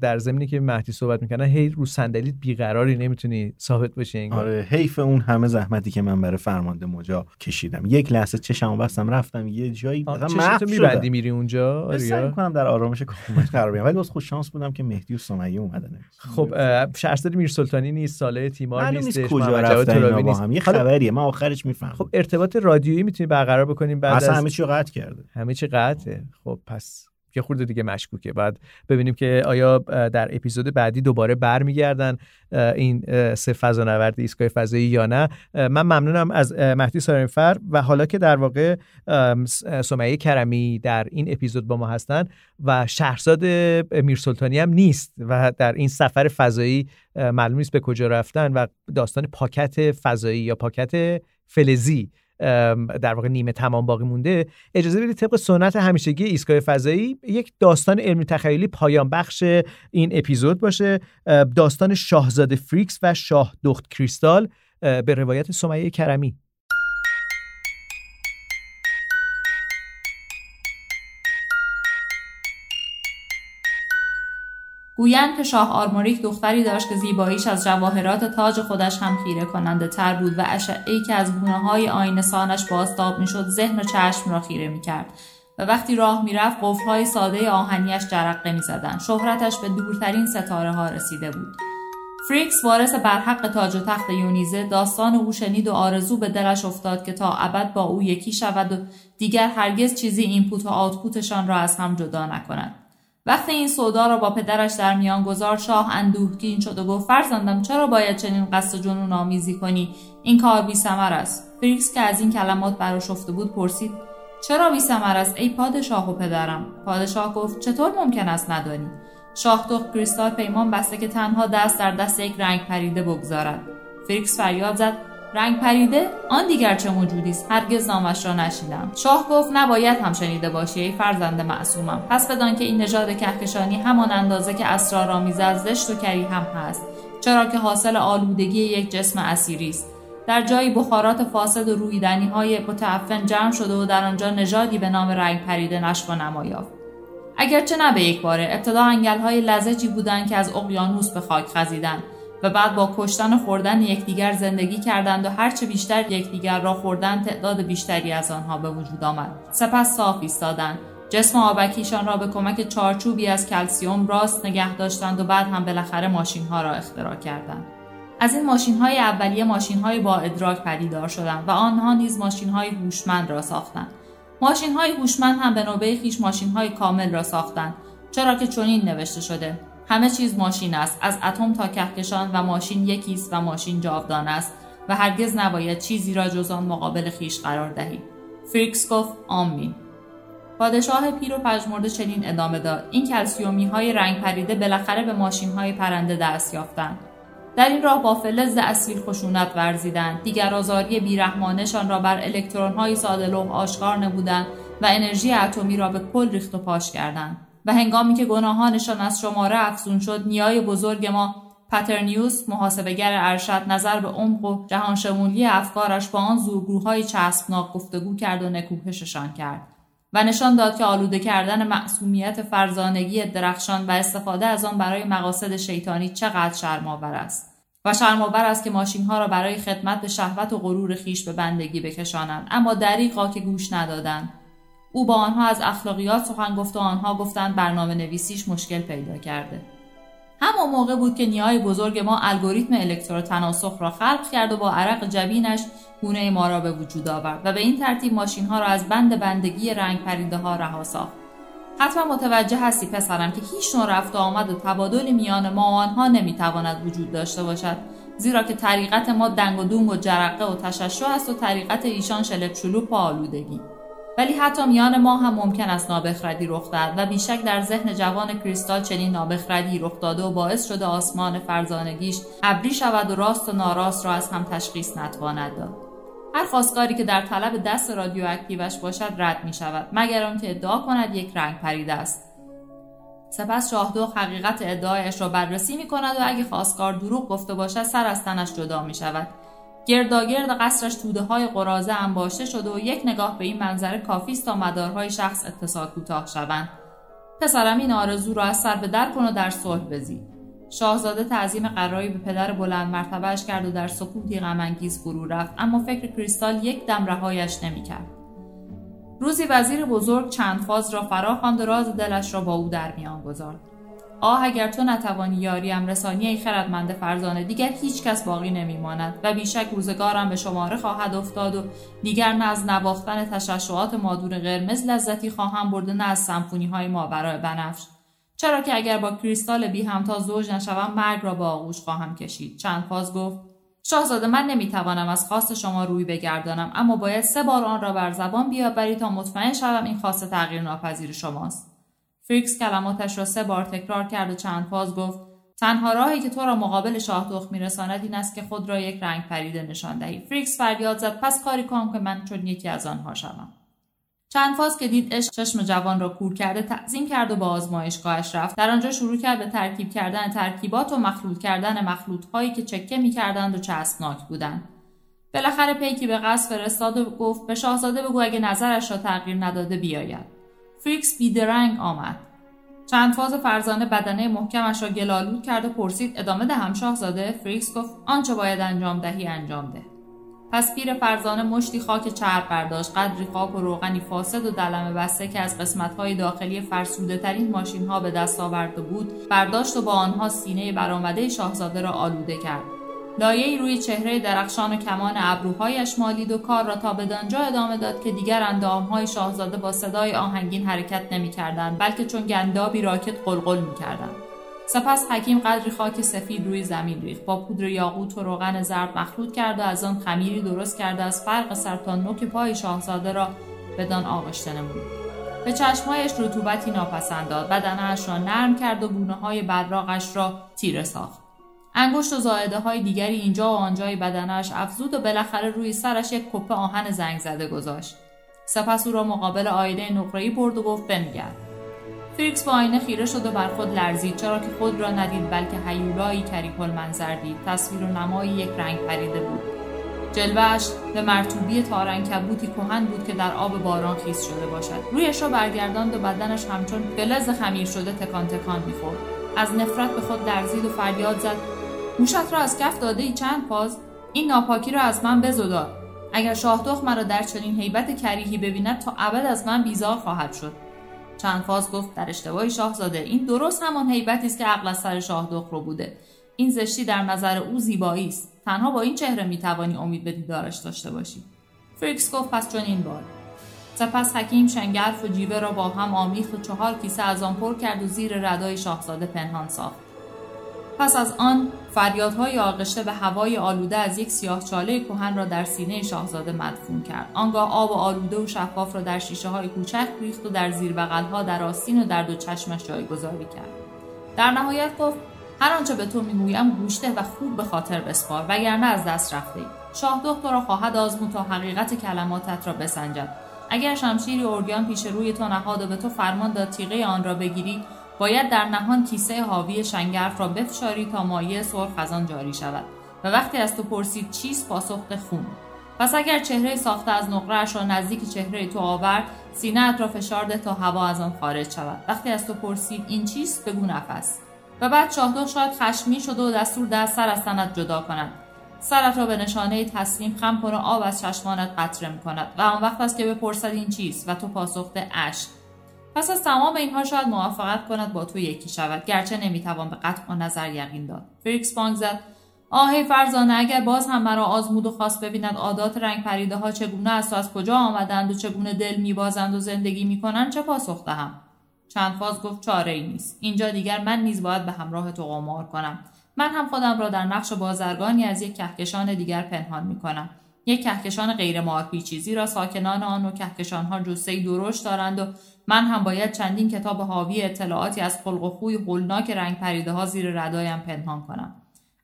[SPEAKER 6] در زمینی که مهدی صحبت می‌کنن هی رو صندلیت بیقراری نمی‌تونی ثابت بشی انگار
[SPEAKER 7] آره حیف اون همه زحمتی که من برای فرمانده مجا کشیدم یک لحظه چشمو بستم رفتم یه جایی مثلا
[SPEAKER 6] میبندی. میری اونجا
[SPEAKER 7] سعی
[SPEAKER 6] آریا
[SPEAKER 7] می‌کنم در آرامش کامل قرار بگیرم ولی باز خوش شانس بودم که مهدی و سمیه اومدن
[SPEAKER 6] خب شهرزاد میرسلطانی نیست ساله تیمار
[SPEAKER 7] نیست کجا رفتن هم. یه خبریه من آخرش می‌فهمم.
[SPEAKER 6] خب ارتباط رادیویی می‌تونی برقرار بکنیم بعد
[SPEAKER 7] اصلا
[SPEAKER 6] از
[SPEAKER 7] همه چی قطع کرده.
[SPEAKER 6] همه چی قطعه. خب پس یه خورده دیگه مشکوکه. بعد ببینیم که آیا در اپیزود بعدی دوباره برمیگردن این سه فضانورد ایستگاه فضایی یا نه. من ممنونم از مهدی سارنفر و حالا که در واقع سمیه کرمی در این اپیزود با ما هستن و شهرزاد میرسلطانی هم نیست و در این سفر فضایی معلوم نیست به کجا رفتن و داستان پاکت فضایی یا پاکت فلزی در واقع نیمه تمام باقی مونده. اجازه بدید طبق سنت همیشگی ایستگاه فضایی یک داستان علمی تخیلی پایان بخش این اپیزود باشه. داستان شاهزاده فریکس و شاه دخت کریستال به روایت سمیه کرمی.
[SPEAKER 2] گویند که شاه آرموریک دختری داشت که زیباییش از جواهرات تاج خودش هم خیره کننده تر بود و اشعه‌ای که از گونه های آینه سانش بازتاب می‌شد ذهن و چشم را خیره می‌کرد و وقتی راه می‌رفت قفلهای ساده آهنیش جرقه می‌زدند. شهرتش به دورترین ستاره ها رسیده بود. فریکس وارث برحق تاج و تخت یونیزه داستان او شنید و آرزو به دلش افتاد که تا ابد با او یکی شود و دیگر هرگز چیزی input و output شان را از هم جدا نکند. وقتی این سودا را با پدرش در میان گذارد شاه اندوهگین شد و گفت فرزندم چرا باید چنین قصد جنون آمیزی کنی؟ این کار بی ثمر است. فریکس که از این کلمات برآشفته بود پرسید چرا بی ثمر است؟ ای پادشاه و پدرم. پادشاه گفت چطور ممکن است ندانی؟ شاه دخت کریستال پیمان بسته که تنها دست در دست یک رنگ پریده بگذارد. فریکس فریاد زد رنگ پریده آن دیگر چه موجودی است؟ هرگز نامش را نشنیدم شاه گفت نباید هم شنیده باشی ای فرزند معصومم. پس بدان که این نژاد کهکشانی همان اندازه که اسرارآمیز است زشت و کریه هم هست. چرا که حاصل آلودگی یک جسم اثیری است. در جایی بخارات فاسد و رویدنی های متعفن جمع شده و در آنجا نژادی به نام رنگ پریده نشو نما یافت. اگرچه نه به یک باره ابتدا انگل های لزجی بودند که از اقیانوس به خاک خزیدند. بعد با کشتن و خوردن یکدیگر زندگی کردند و هرچه بیشتر یکدیگر را خوردن تعداد بیشتری از آنها به وجود آمد. سپس صاف ایستادند. جسم آبکیشان را به کمک چارچوبی از کلسیوم راست نگه داشتند و بعد هم بالاخره ماشین ها را اختراع کردند. از این ماشین های اولیه ماشین های با ادراک پدیدار شدند و آنها نیز ماشین های هوشمند را ساختند. ماشین های هوشمند هم به نوبه خویش ماشین های کامل را ساختند چرا که چنین نوشته شده. همه چیز ماشین است. از اتم تا کهکشان و ماشین یکی است و ماشین جاودان است و هرگز نباید چیزی را جز آن مقابل خویش قرار دهید فریکس گفت آمین. پادشاه پیر و پژمرده چنین ادامه داد. این کلسیومی های رنگ پریده بالاخره به ماشین های پرنده دست یافتند. در این راه با فلز اصیل خشونت ورزیدند. دیگر آزاری بیرحمانشان را بر الکترون های ساده آشکار نمودند و انرژی اتمی را به کل ریخت و پاش کردند. و هنگامی که گناهانشان از شماره افزون شد نیای بزرگ ما پترنیوس محاسبگر ارشد نظر به عمق و جهانشمولی افکارش با آن زورگوهای چسبناک گفتگو کرد و نکوهششان کرد و نشان داد که آلوده کردن معصومیت فرزانگی درخشان و استفاده از آن برای مقاصد شیطانی چقدر شرمآور است و شرمآور است که ماشینها را برای خدمت به شهوت و غرور خیش به بندگی بکشانند. اما دریقا که گوش ندادند. او با آنها از اخلاقیات سخن گفت و آنها گفتند برنامه نویسیش مشکل پیدا کرده. همان موقع بود که نیای بزرگ ما الگوریتم الکتروتناسخ را خلق کرد و با عرق جبینش گونه ما را به وجود آورد و به این ترتیب ماشین ها را از بند بندگی رنگ پریده ها رها ساخت. حتما متوجه هستی پسرم که هیچ نوع رفت و آمد و تبادلی میان ما و آنها نمی‌تواند وجود داشته باشد زیرا که طریقت ما دنگ و دونگ و جرقه و تششع است و طریقت ایشان شلپ شلوپ آلودگی. ولی حتی میان ما هم ممکن است نابخردی رخ دهد و بیشک در ذهن جوان کریستال چنین نابخردی رخ داده و باعث شده آسمان فرزانگیش ابری شود و راست و ناراست را از هم تشخیص نتواند داد. هر خواستگاری که در طلب دست رادیواکتیوش باشد رد می شود مگر آنکه ادعا کند یک رنگ پریده است. سپس شاهدوخ حقیقت ادعایش را بررسی می کند و اگه خواستگار دروغ گفته باشد سر از تنش جدا می شود گرداگرد قصرش توده های قرازه انباشته شده و یک نگاه به این منظره کافی است تا مدارهای شخص اتصال کوتاه شوند. پسرم این آرزو را از سر به در کن و در صلح بزی شاهزاده تعظیم قراری به پدر بلند مرتبهش کرد و در سکوتی غمانگیز فرو رفت اما فکر کریستال یک دم رهایش نمی‌کرد. روزی وزیر بزرگ چند فاز را فرا خواند و راز دلش را با او در میان گذارد. آه اگر تو نتوانی یاریم رسانی ای خردمند فرزانه دیگر هیچ کس باقی نمیماند و بیشک روزگارم به شماره خواهد افتاد و دیگر نه از نواختن تششعات مادور قرمز لذتی خواهم برده نه از سمفونی های ماورای بنفش. چرا که اگر با کریستال بی همتا زوج نشوم مرگ را به آغوش خواهم کشید. چند فاز گفت شاهزاده من نمی‌توانم از خواست شما روی بگردانم اما باید سه بار آن را بر زبان بیاوری تا مطمئن شوم این خواست تغییر ناپذیر شماست. فریکس کلماتش را سه بار تکرار کرد و چند فاز گفت تنها راهی که تو را مقابل شاه میرساند این است که خود را یک رنگ پریده نشان دهی. فریکس فریاد زد پس کاری کن که من چون یکی از آنها شوم. چند فاز که دید عشق چشم جوان را کور کرده تعظیم کرد و به آزمایشگاهش رفت. در آنجا شروع کرد به ترکیب کردن ترکیبات و مخلوط کردن مخلوط هایی که چکه می‌کردند و چسبناک بودند. بالاخره پیکی به قصر فرستاد و گفت به شاهزاده بگو اگه نظرش را تغییر نداده بیاید. فریکس بیدرنگ آمد. چند فاز فرزانه بدنه محکمش را گل‌آلود کرد و پرسید ادامه دهم شاهزاده؟ فریکس گفت آنچه باید انجام دهی انجام ده. پس پیر فرزانه مشتی خاک چرب برداشت. قدری خاک و روغنی فاسد و دلمه بسته که از قسمتهای داخلی فرسوده ترین ماشین ها به دست آورده بود برداشت و با آنها سینه برآمده شاهزاده را آلوده کرد. لایه‌ای روی چهره درخشان و کمان ابروهایش مالید و کار را تا بدانجا ادامه داد که دیگر اندامهای شاهزاده با صدای آهنگین حرکت نمی‌کردند بلکه چون گندابی راکت قلقل می‌کردند. سپس حکیم قدری خاک سفید روی زمین ریخت با پودر یاقوت و روغن زرد مخلوط کرد و از آن خمیری درست کرده از فرق سر تا نوک پای شاهزاده را بدان آغشته نمود. به چشمهایش رطوبتی ناپسند داد بدنش را نرم کرد و گونه های براغش را تیره ساخت. انگشت و زائده های دیگری اینجا و آنجای بدنش افزود و بالاخره روی سرش یک کپه آهن زنگ زده گذاشت. سپس او را مقابل آینه نقره‌ای برد و گفت بنگر فریکس با آینه خیره شد و بر خود لرزید چرا که خود را ندید بلکه هیولایی کریه‌المنظر دید. تصویر و نمایی یک رنگ پریده بود. جلوهش به مرطوبی تار عنکبوتی کهن بود که در آب باران خیس شده باشد. رویش را برگرداند و بدنش همچون فلز خمیر شده تکان تکان می‌خورد. از نفرت به خود لرزید و فریاد زد. هوشت را از کف داده ای چند فاز؟ این ناپاکی را از من بزدا اگر شاهدخ مرا در چنین هیبت کریهی ببیند تا ابد از من بیزار خواهد شد. چند فاز گفت در اشتباهی شاهزاده این درست همان حیبتی است که عقل از سر شاهدخ رو بوده. این زشتی در نظر او زیبایی است. تنها با این چهره می‌توانی امید به دیدارش داشته باشی. فریکس گفت پس چون این بار. سپس حکیم شنگرف و جیوه را با هم آمیخت و چهار کیسه از آن پر کرد و زیر ردای شاهزاده پنهان ساخت. پس از آن فریادهای آغشته به هوای آلوده از یک سیاه چاله کهن را در سینه شاهزاده مدفون کرد. آنگاه آب آلوده و شفاف را در شیشه های کوچک ریخت و در زیر بغلها در آستین و در دو چشمش جایگذاری کرد. در نهایت گفت هر آنچه به تو می‌گویم گوشته و خوب به خاطر بسپار وگرنه از دست رفته ای. شاه تو را خواهد آزمون تا حقیقت کلماتت را بسنجد. اگر شمشیری اورگیان پیش روی تو نهاد و به تو فرمان داد تیغه آن را بگیری باید در نهان کیسه حاوی شنگرف را بفشاری تا مایه سرخ از آن جاری شود و وقتی از تو پرسید چیست پاسخ خون. پس اگر چهره ساخته از نقرهاش را نزدیک چهره تو آورد سینه را فشار ده تا هوا از آن خارج شود. وقتی از تو پرسید این چیست بگو نفس. و بعد شاهدخ شاید خشمی شده و دستور در سر از تنت جدا کند. سرت را به نشانه تسلیم خم کن و آب از چشمانت قطره کند و آن وقت است که بپرسد این چیست و تو پاسخ اشک پس از تمام اینها شاید موافقت کند با تو یکی شود گرچه نمی‌توان به قطع نظر یقین داد. فریکس بانگ زد. آهی فرزانه اگر باز هم مرا آزمود و خواست ببیند عادات رنگ پریده ها چگونه است و از کجا آمدند و چگونه دل میبازند و زندگی می‌کنند چه پاسخ دهم؟ چند فاز گفت چاره ای نیست. اینجا دیگر من نیز باید به همراه تو قمار کنم. من هم خودم را در نقش بازرگانی از یک کهکشان دیگر پنهان می‌کنم. یک کهکشان غیر مارپیچی را ساکنان آن و کهکشانها جسه درشت دارند و من هم باید چندین کتاب حاوی اطلاعاتی از خلق و خوی هولناک رنگ پریده ها زیر ردایم پنهان کنم.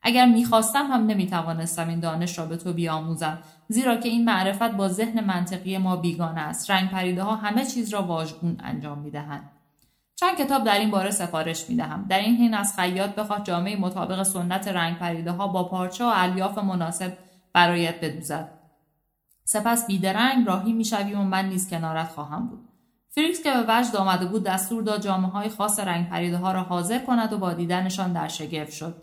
[SPEAKER 2] اگر می‌خواستم هم نمی‌توانستم این دانش را به تو بیاموزم زیرا که این معرفت با ذهن منطقی ما بیگانه است. رنگ پریده ها همه چیز را واژگون انجام می‌دهند. چند کتاب در این باره سفارش می دهم. در این حین از خیاط بخواه جامه‌ای مطابق سنت رنگ پریده ها با پارچه و الیاف مناسب برایت بدوزد. سپس بیدرنگ راهی می‌شویم و من نیز کنارت خواهم بود. فریکس که به وجد آمده بود دستور داد جامه های خاص رنگ پریده ها را حاضر کند و با دیدنشان در شگفت شد.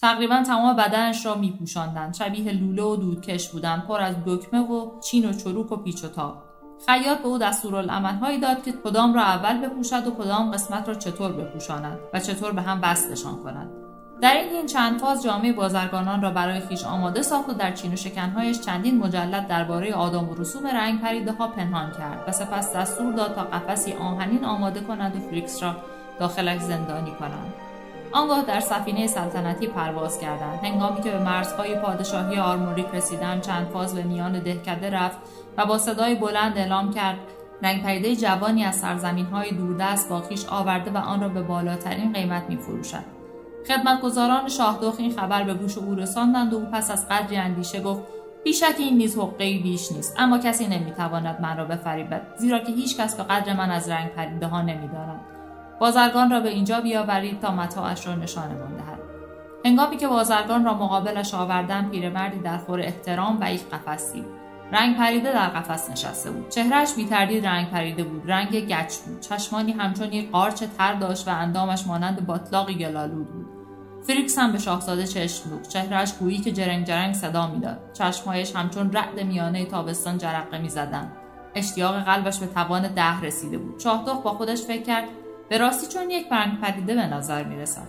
[SPEAKER 2] تقریبا تمام بدنش را می پوشاندند. شبیه لوله و دودکش بودند پر از دکمه و چین و چروک و پیچ و تاب. خیاط به او دستورالعملهایی داد که کدام را اول بپوشد و کدام قسمت را چطور بپوشاند و چطور به هم وصلشان کند در این چند فاز جامه بازرگانان را برای خویش آماده ساخت و در چین و شکنهایش چندین مجلد درباره آداب و رسوم رنگ پریده ها پنهان کرد و سپس دستور داد تا قفسی آهنین آماده کنند و فریکس را داخلش زندانی کنند آنگاه در سفینه سلطنتی پرواز کردند هنگامی که به مرزهای پادشاهی آرموریک رسیدند چند فاز به میان دهکده رفت و با صدای بلند اعلام کرد رنگ پریده جوانی از سرزمین های دوردست با خیش آورده و آن را به بالاترین قیمت می فروشد. خدمتگزاران شاهدخ این خبر به گوش او رساندند و پس از قدری اندیشه گفت بیشک این نیز حقه بیش نیست اما کسی نمی‌تواند من را بفریبد زیرا که هیچ کس به قدر من از رنگ پریده ها بازرگان را به اینجا بیاورید تا متاعش را نشانمان دهد. هنگامی که بازرگان را مقابلش آوردن پیرمردی در خور احترام و یک قفسی رنگ پریده در قفس نشسته بود. چهرهش بیتردید رنگ پریده بود رنگ گچ بود. چشمانی همچون یک قارچ تر داشت و اندامش مانند باطلاقی گلالود بود. فریکس هم به شاهزاده چشم دوخت. چهرهش گویی که جرنگ جرنگ صدا می‌داد. چشمهایش همچون رعد میانه تابستان جرقه می‌زدند. اشتیاق قلبش به توان ده رسیده بود. شاهدخ با خودش فکر کرد به راستی چون یک رنگ پریده به نظر می‌رسد.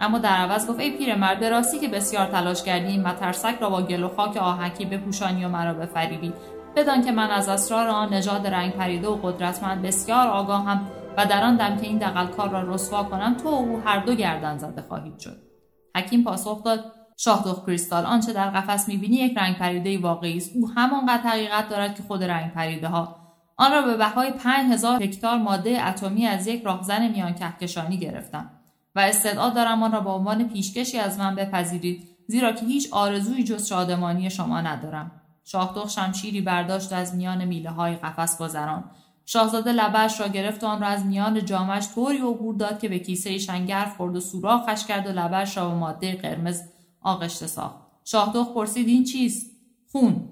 [SPEAKER 2] اما در عوض گفت ای پیرمرد به راستی که بسیار تلاش کردی مترسک را با گل و خاک آهکی بپوشانی و مرا بفریبی. بدان که من از اسرار آن نژاد رنگ پریده و قدرتمند بسیار آگاهم و در آن دم که این دقلکار را رسوا کنم تو و او هر دو گردن زده خواهید شد. حکیم پاسخ داد. شاهدخ کریستال آنچه در قفس می‌بینی یک رنگ پریده واقعی است. او همانقدر حقیقت دارد که خود رنگ پریده ها آن را به بهای پنج هزار هکتار ماده اتمی از یک راهزن میان کهکشانی گرفتم و استدعا دارم آن را به عنوان پیشکشی از من بپذیرید زیرا که هیچ آرزویی جز شادمانی شما ندارم. شاهدخ شمشیری برداشت از میان میله های قفس گذراند. شاهزاده لبه‌اش را گرفت و آن را از میان جامه‌اش طوری عبور داد که به کیسه شنگرف خورد و سوراخش کرد و لبه‌اش را به ماده قرمز آغشته ساخت. شاهدخ پرسید این چیست؟ خون.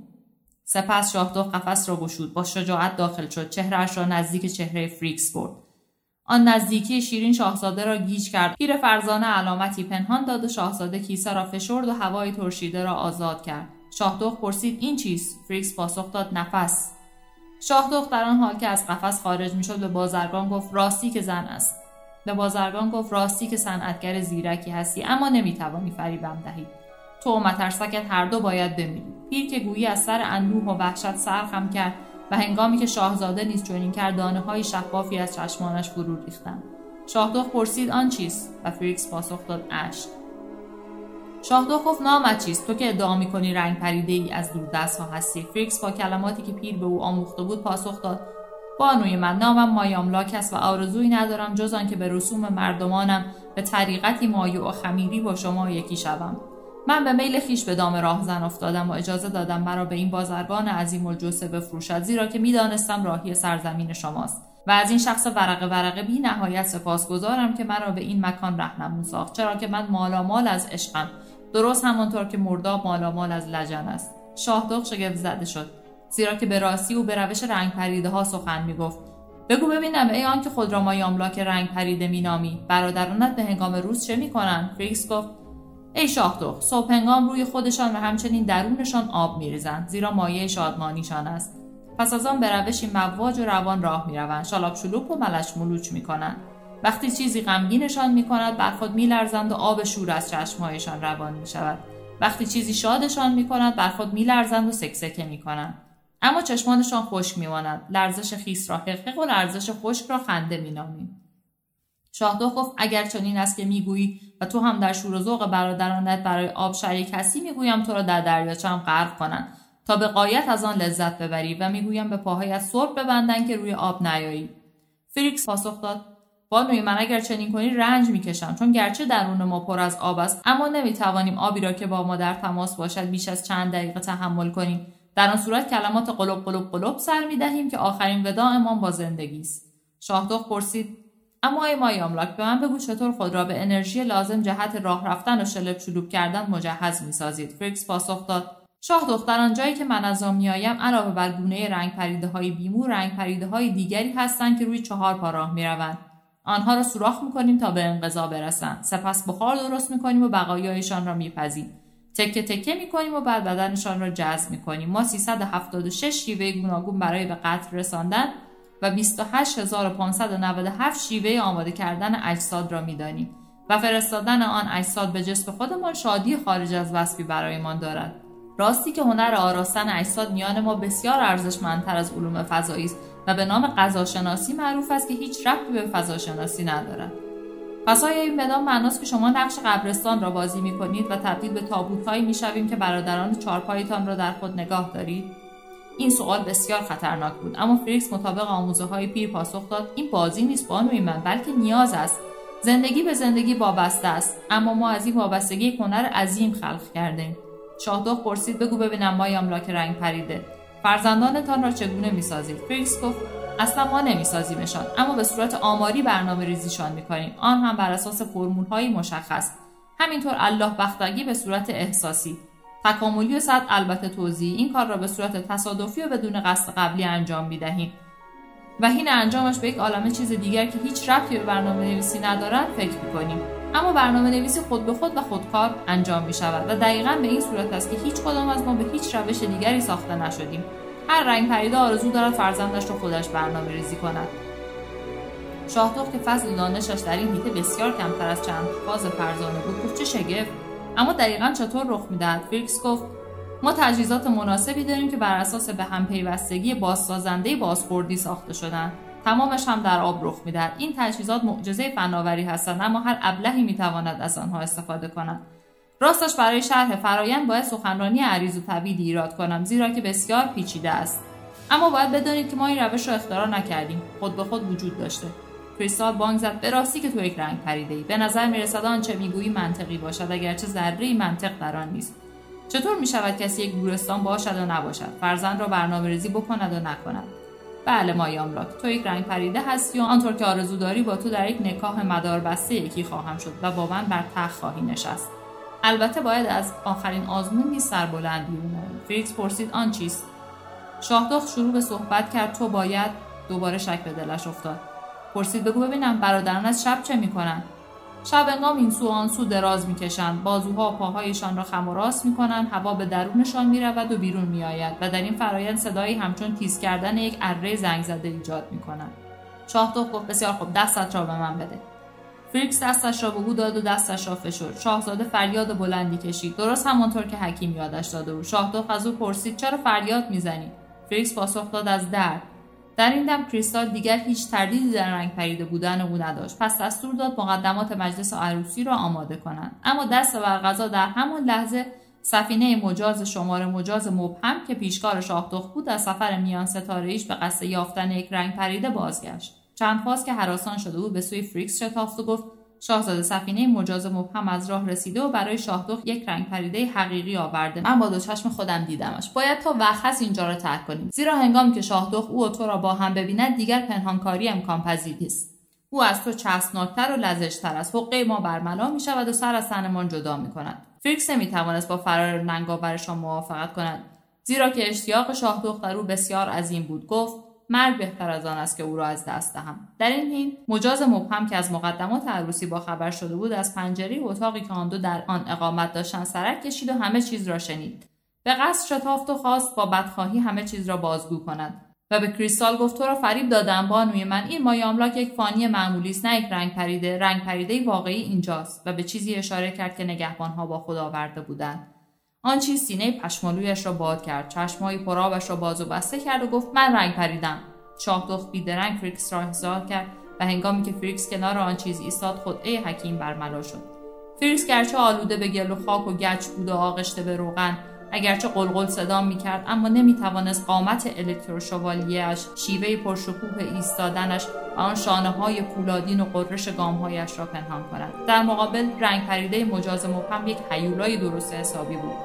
[SPEAKER 2] سپس شاهدخ قفس را گشود با شجاعت داخل شد. چهرهش را نزدیک چهره فریکس برد. آن نزدیکی شیرین شاهزاده را گیج کرد. پیر فرزانه علامتی پنهان داد و شاهزاده کیسه را فشرد و هوای ترشیده را آزاد کرد. شاهدخ پرسید این چیست؟ فریکس پاسخ داد نفس. شاهدخ در آن حال که از قفس خارج می‌شد به بازرگان گفت راستی که زن است. به بازرگان گفت راستی که صنعتگر زیرکی هستی اما نمی‌توانی فریبم دهی. تو و مترسکت هر دو باید بمیرید. پیر که گویی از سر اندوه و وحشت سر خم کرد و هنگامی که شاهزاده نیز چنین کرد دانه های شفافی از چشمانش فرو ریختند. شاهدخ پرسید آن چیست؟ و فریکس پاسخ داد اشک. شاهدخ گفت نامت چیست تو که ادعا می‌کنی رنگ پریده ای از دور دست ها هستی؟ فریکس با کلماتی که پیر به او آموخته بود پاسخ داد. بانوی من نامم مایاملاک است و آرزویی ندارم جز آنکه به رسوم مردمانم به طریقتی مایع و خمیری با شما یکی شوم. من به میل خیش به دام راهزن افتادم و اجازه دادم مرا به این بازرگان عظیم الجثه بفروشد زیرا که می‌دانستم راهی سرزمین شماست. و از این شخص ورقه ورقه بی نهایت سپاسگزارم که مرا به این مکان رهنمون ساخت چرا که من مالامال از عشقم. درست همانطور که مرداب مالامال از لجن است. شاهدخ شگفت زده شد. زیرا که به راستی او به روش رنگ پریده ها سخن می‌گفت. بگو ببینم ای آنکه خود را مای املاک رنگ پریده مینامی. برادرانت به هنگام روز چه می‌کنند؟ فریکس گفت. ای شاهدخ صبح هنگام روی خودشان و همچنین درونشان آب میریزند زیرا مایه شادمانیشان است. پس از آن به روشی مواج و روان راه می‌روند. شالاب شلوک و ملش ملوچ می‌کنند. وقتی چیزی غمگینشان می‌کند بر خود میلرزند و آب شور از چشمهایشان روان می‌شود. وقتی چیزی شادشان می‌کند بر خود میلرزند و سکسکه می‌کنند. اما چشمانشان خشک میماند. لرزش خیس را حقیق و لرزش خشک را خنده مینامیم. شاهدخ گفت اگر چنین است که می‌گویی و تو هم در شور و ذوق برادرانت برای آب شریک هستی می‌گویم تو را در دریاچه هم غرق کنند. تا به قایت از آن لذت ببری و می‌گویم به پاهایت سرب ببندن که روی آب نیایی. فریکس پاسخ داد بانوی من اگر چنین کنی رنج می‌کشم. چون گرچه درون ما پر از آب است اما نمی‌توانیم آبی را که با ما در تماس باشد بیش از چند دقیقه تحمل کنیم. در آن صورت کلمات قلپ قلپ قلپ سر می‌دهیم که آخرین وداعمان با زندگی است. شاهدخ پرسید اما ای مای آملاک به من بگو چطور خود را به انرژی لازم جهت راه رفتن و شلب شلوب کردن مجهز می‌سازید. فریکس پاسخ داد. شاهدخت از آنجایی که من از آن علاوه بر گونه رنگ پریده های بیمو رنگ پریده های دیگری هستند که روی چهار پا راه می‌روند. آنها را سوراخ می‌کنیم تا به انقضا برسند. سپس بخار درست می‌کنیم و بقایایشان را میپزیم. تکه تکه می‌کنیم و بعد بدنشان را جذب می‌کنیم. ما 376 شیوه گوناگون برای به قتل رساندن و 28597 شیوه آماده کردن اجساد را می‌دانیم و فرستادن آن اجساد به جسم خودمان شادی خارج از وصفی برایمان دارد. راستی که هنر آراستن اجساد میان ما بسیار ارزشمندتر از علوم فضایی است. و به نام غذاشناسی معروف است که هیچ ربطی به فضاشناسی ندارد. پس آیا این بدان معناست که شما نقش قبرستان را بازی می کنید و تبدیل به تابوتهایی می شویم که برادران چارپایتان را در خود نگاه دارید؟ این سوال بسیار خطرناک بود اما فریکس مطابق آموزه های پیر پاسخ داد این بازی نیست بانوی من بلکه نیاز است. زندگی به زندگی وابسته است اما ما از این وابستگی هنر عظیم خلق کردیم شاهدخ پرسید بگو ببینم مای املاک رنگ پریده. فرزندانتان را چگونه می‌سازید؟ فریکس گفت اصلا ما نمیسازیمشان اما به صورت آماری برنامه ریزیشان می‌کنیم. آن هم بر اساس فرمول های مشخص. همینطور الله بختگی به صورت احساسی. تکاملی و صد البته توضیح. این کار را به صورت تصادفی و بدون قصد قبلی انجام می‌دهیم. و این انجامش به یک عالمه چیز دیگر که هیچ ربطی به برنامه نویسی ندارد فکر می‌کنیم. اما برنامه نویسی خود به خود و خودکار انجام می شود و دقیقا به این صورت است که هیچ کدام از ما به هیچ روش دیگری ساخته نشدیم. هر رنگ پریده آرزو دارد فرزندش را خودش برنامه ریزی کند. شاهدخت که فضل دانشش در این حیطه بسیار کمتر از چند فاز فرزانه بود. گفت چه شگفت. اما دقیقا چطور رخ می‌دهد؟ فریکس گفت ما تجهیزات مناسبی داریم که بر اساس به هم پیوستگی بازسازنده بازخوردی ساخته شدن تمامش هم در آب رخ می‌دهد. این تجهیزات معجزه فناوری هستند اما هر ابلهی می‌تواند از آنها استفاده کند. راستش برای شرح فرایند باید سخنرانی عریض و طویلی ایراد کنم زیرا که بسیار پیچیده است. اما باید بدانید که ما این روش را اختراع نکردیم. خود به خود وجود داشته. کریستال بانگ زد به راستی که تو یک رنگ پریده ای. به نظر می‌رسد آنچه می‌گویی منطقی باشد اگرچه ذره منطق در آن نیست. چطور می شود کسی یک گورستان باشد و نباشد؟ فرزند را برنامه ریزی بکند و نکند. بله مای آملاک تو یک رنگ پریده هستی و آنطور که آرزو داری با تو در یک نکاح مدار بسته یکی خواهم شد و با من بر تخت خواهی نشست. البته باید از آخرین آزمون نیز سربلند بیرون فریکس پرسید آن چیست؟ شاهدخت شروع به صحبت کرد تو باید دوباره شک به دلش افتاد. پرسید بگو ببینم برادرانت شب چه می‌کنن؟ شب هنگام این سو آن سو دراز می‌کشند. بازوها و پاهایشان را خم و راست می‌کنند. هوا به درونشان می‌رود و بیرون میآید و در این فرایند صدایی همچون تیز کردن یک اره زنگ زده ایجاد می‌کنند. شاهدخت گفت بسیار خوب دستت را به من بده. فریکس دستش را به او داد و دستش را فشرد. شاهزاده فریاد بلندی کشید. درست همانطور که حکیم یادش داده بود. شاهدخت از او پرسید چرا فریاد می‌زنی؟ فریکس پاسخ داد از درد. در این دم کریستال دیگر هیچ تردیدی در رنگ پریده بودن او نداشت. پس دستور داد مقدمات مجلس عروسی را آماده کنند. اما دست بر قضا در همان لحظه سفینه مجاز شماره مجاز مبهم که پیشکار شاهدخت بود از سفر میان ستاره ایش به قصد یافتن یک رنگ پریده بازگشت. چند فاز که هراسان شده بود به سوی فریکس شتافت و گفت شاهزاده سفینه مجاز مبهم از راه رسیده و برای شاهدخت یک رنگ پریده حقیقی آورده. من با دو چشم خودم دیدمش. باید تا وقت هست اینجا را ترک کنیم. زیرا هنگامی که شاهدخت او و تو را با هم ببیند دیگر پنهانکاری امکان پذیر نیست او از تو چسبناکتر و لزجتر است. حقه ما برملا می شود و سر از تنمان جدا می کند. فریکس نمی توانست با فرار ننگاورشان موافقت کند. زیرا که اشتیاق شاهدخت در او بسیار عظیم بود. گفت مرگ بهتر از آن است که او را از دست دهم. در این حین مجاز مبهم که از مقدمات عروسی با خبر شده بود از پنجره اتاقی که آن دو در آن اقامت داشتند سرک کشید و همه چیز را شنید. به قصد شتافت و خواست با بدخواهی همه چیز را بازگو کند و به کریستال گفت تو را فریب دادم بانوی من. این مای آملاک یک فانی معمولی است نه یک رنگ پریده. رنگ پریده واقعی اینجاست. و به چیزی اشاره کرد که نگهبانها با خود آورده بودند. آن چیز سینه پشمالویش را باد کرد. چشمهای پرآبش را باز و بسته کرد و گفت من رنگ پریدم. شاهدخت بیدرنگ فریکس را احضار کرد و هنگامی که فریکس کنار آن چیز ایستاد خدعه حکیم برملا شد. فریکس گرچه آلوده به گل و خاک و گچ بود و آغشته به روغن اگرچه قلقل صدا می‌کرد اما نمی‌توانست قامت الکتروشوالیهاش شیوه پرشکوه ایستادنش و آن شانه های پولادین و قررش گامهایش را پنهان کند. در مقابل رنگ پریده مجاز مبهم یک حیولای درست حسابی بود.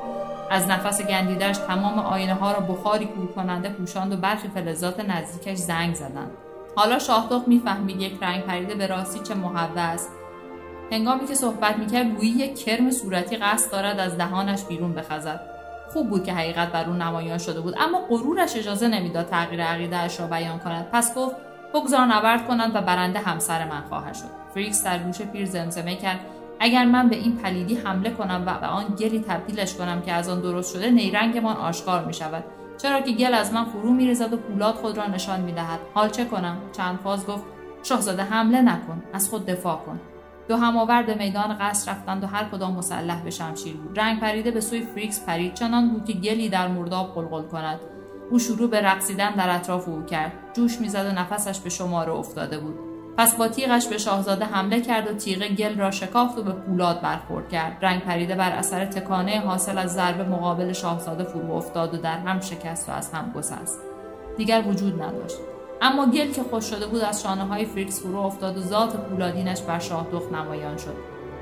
[SPEAKER 2] از نفس گندیدش تمام آینه ها را بخاری کور کننده پوشاند و برخی فلزات نزدیکش زنگ زدند. حالا شاهدخت می‌فهمید یک رنگ پریده به راستی چه محوه است. هنگامی که صحبت می‌کرد گویی یک کرم صورتی قصد دارد از دهانش بیرون بخزد. خوب بود که حقیقت بر او نمایان شده بود. اما غرورش اجازه نمی‌داد تغییر عقیدهاش را بیان کند. پس گفت بگذار نبرد کنند و برنده همسر من خواهد شد. فریکس در گوش پیر زمزمه کرد. اگر من به این پلیدی حمله کنم و به آن گلی تبدیلش کنم که از آن درست شده نیرنگمان آشکار می شود چرا که گل از من فرو میریزد و پولاد خود را نشان می‌دهد. حال چه کنم؟ چند گفت شاهزاده حمله نکن. از خود دفاع کن. دو هماورد میدان قصر رفتند و هر کدام مسلح به شمشیر بود. رنگ پریده به سوی فریکس پرید چنان بود که گلی در مرداب قلقل کند. او شروع به رقصیدن در اطراف او کرد. جوش می‌زد و نفسش به شماره افتاده بود. پس با تیغش به شاهزاده حمله کرد و تیغ گل را شکافت و به پولاد برخورد کرد. رنگ پریده بر اثر تکانه حاصل از ضربه مقابل شاهزاده فرو افتاد و در هم شکست و از هم گسست. دیگر وجود نداشت. اما گل که خوش شده بود از شانه های فریکس فرو افتاد و ذات پولادینش بر شاهدخت نمایان شد.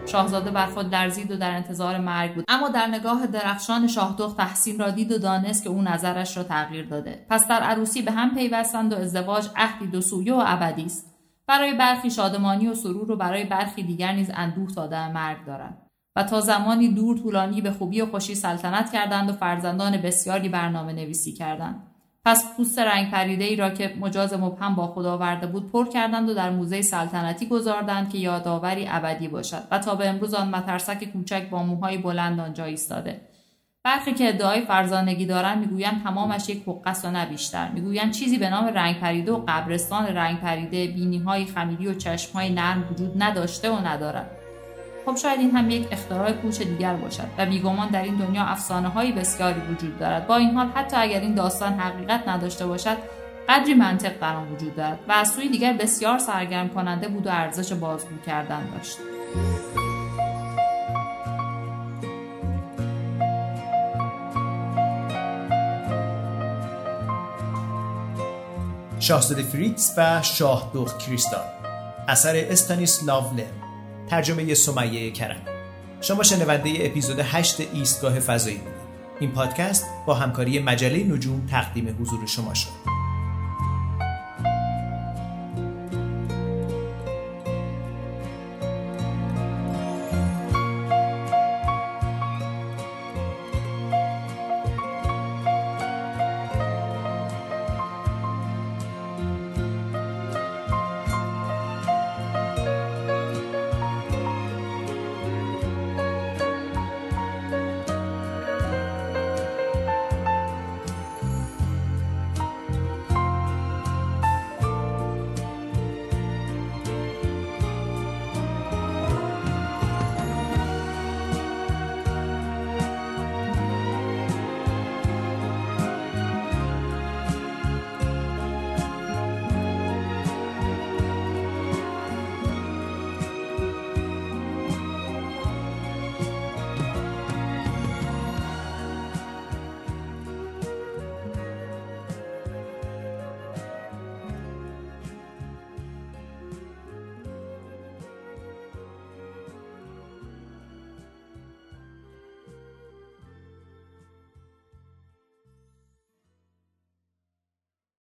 [SPEAKER 2] شاهزاده بر خود لرزید و در انتظار مرگ بود. اما در نگاه درخشان شاهدخت تحسین را دید و دانست که او نظرش را تغییر داده. پس در عروسی به هم پیوستند و ازدواج عهدی دو سویه و ابدی است. برای برخی شادمانی و سرور و برای برخی دیگر نیز اندوه تا مرگ دارد و تا زمانی دور طولانی به خوبی و خوشی سلطنت کردند و فرزندان بسیاری برنامه نویسی کردند. پس پوست رنگ پریده ای را که مجاز مبهم با خود آورده بود پر کردند و در موزه سلطنتی گذاردند که یادآوری ابدی باشد و تا به امروز آن مترسک کوچک با موهای بلند آنجا ایستاده. برخی که ادعای فرزانگی دارند می‌گویند تمامش یک حق است و نه بیشتر. می‌گویند چیزی به نام رنگ پریده و قبرستان رنگ پریده بینی های خمیری و چشم های نرم وجود نداشته و ندارد. خب شاید این هم یک اختراع پوچ دیگر باشد و بیگمان در این دنیا افسانه های بسیاری وجود دارد. با این حال حتی اگر این داستان حقیقت نداشته باشد قدری منطق در آن وجود دارد و از سوی دیگر بسیار سرگرم کننده بود و ارزش بازگو کردن داشت.
[SPEAKER 6] شاهزاده فریتز و شاه دخت کریستال اثر استانیس لاولن. ترجمه سمیه کرم. شما شنونده اپیزود 8 ایستگاه فضایی بودید. این پادکست با همکاری مجله نجوم تقدیم حضور شما شد.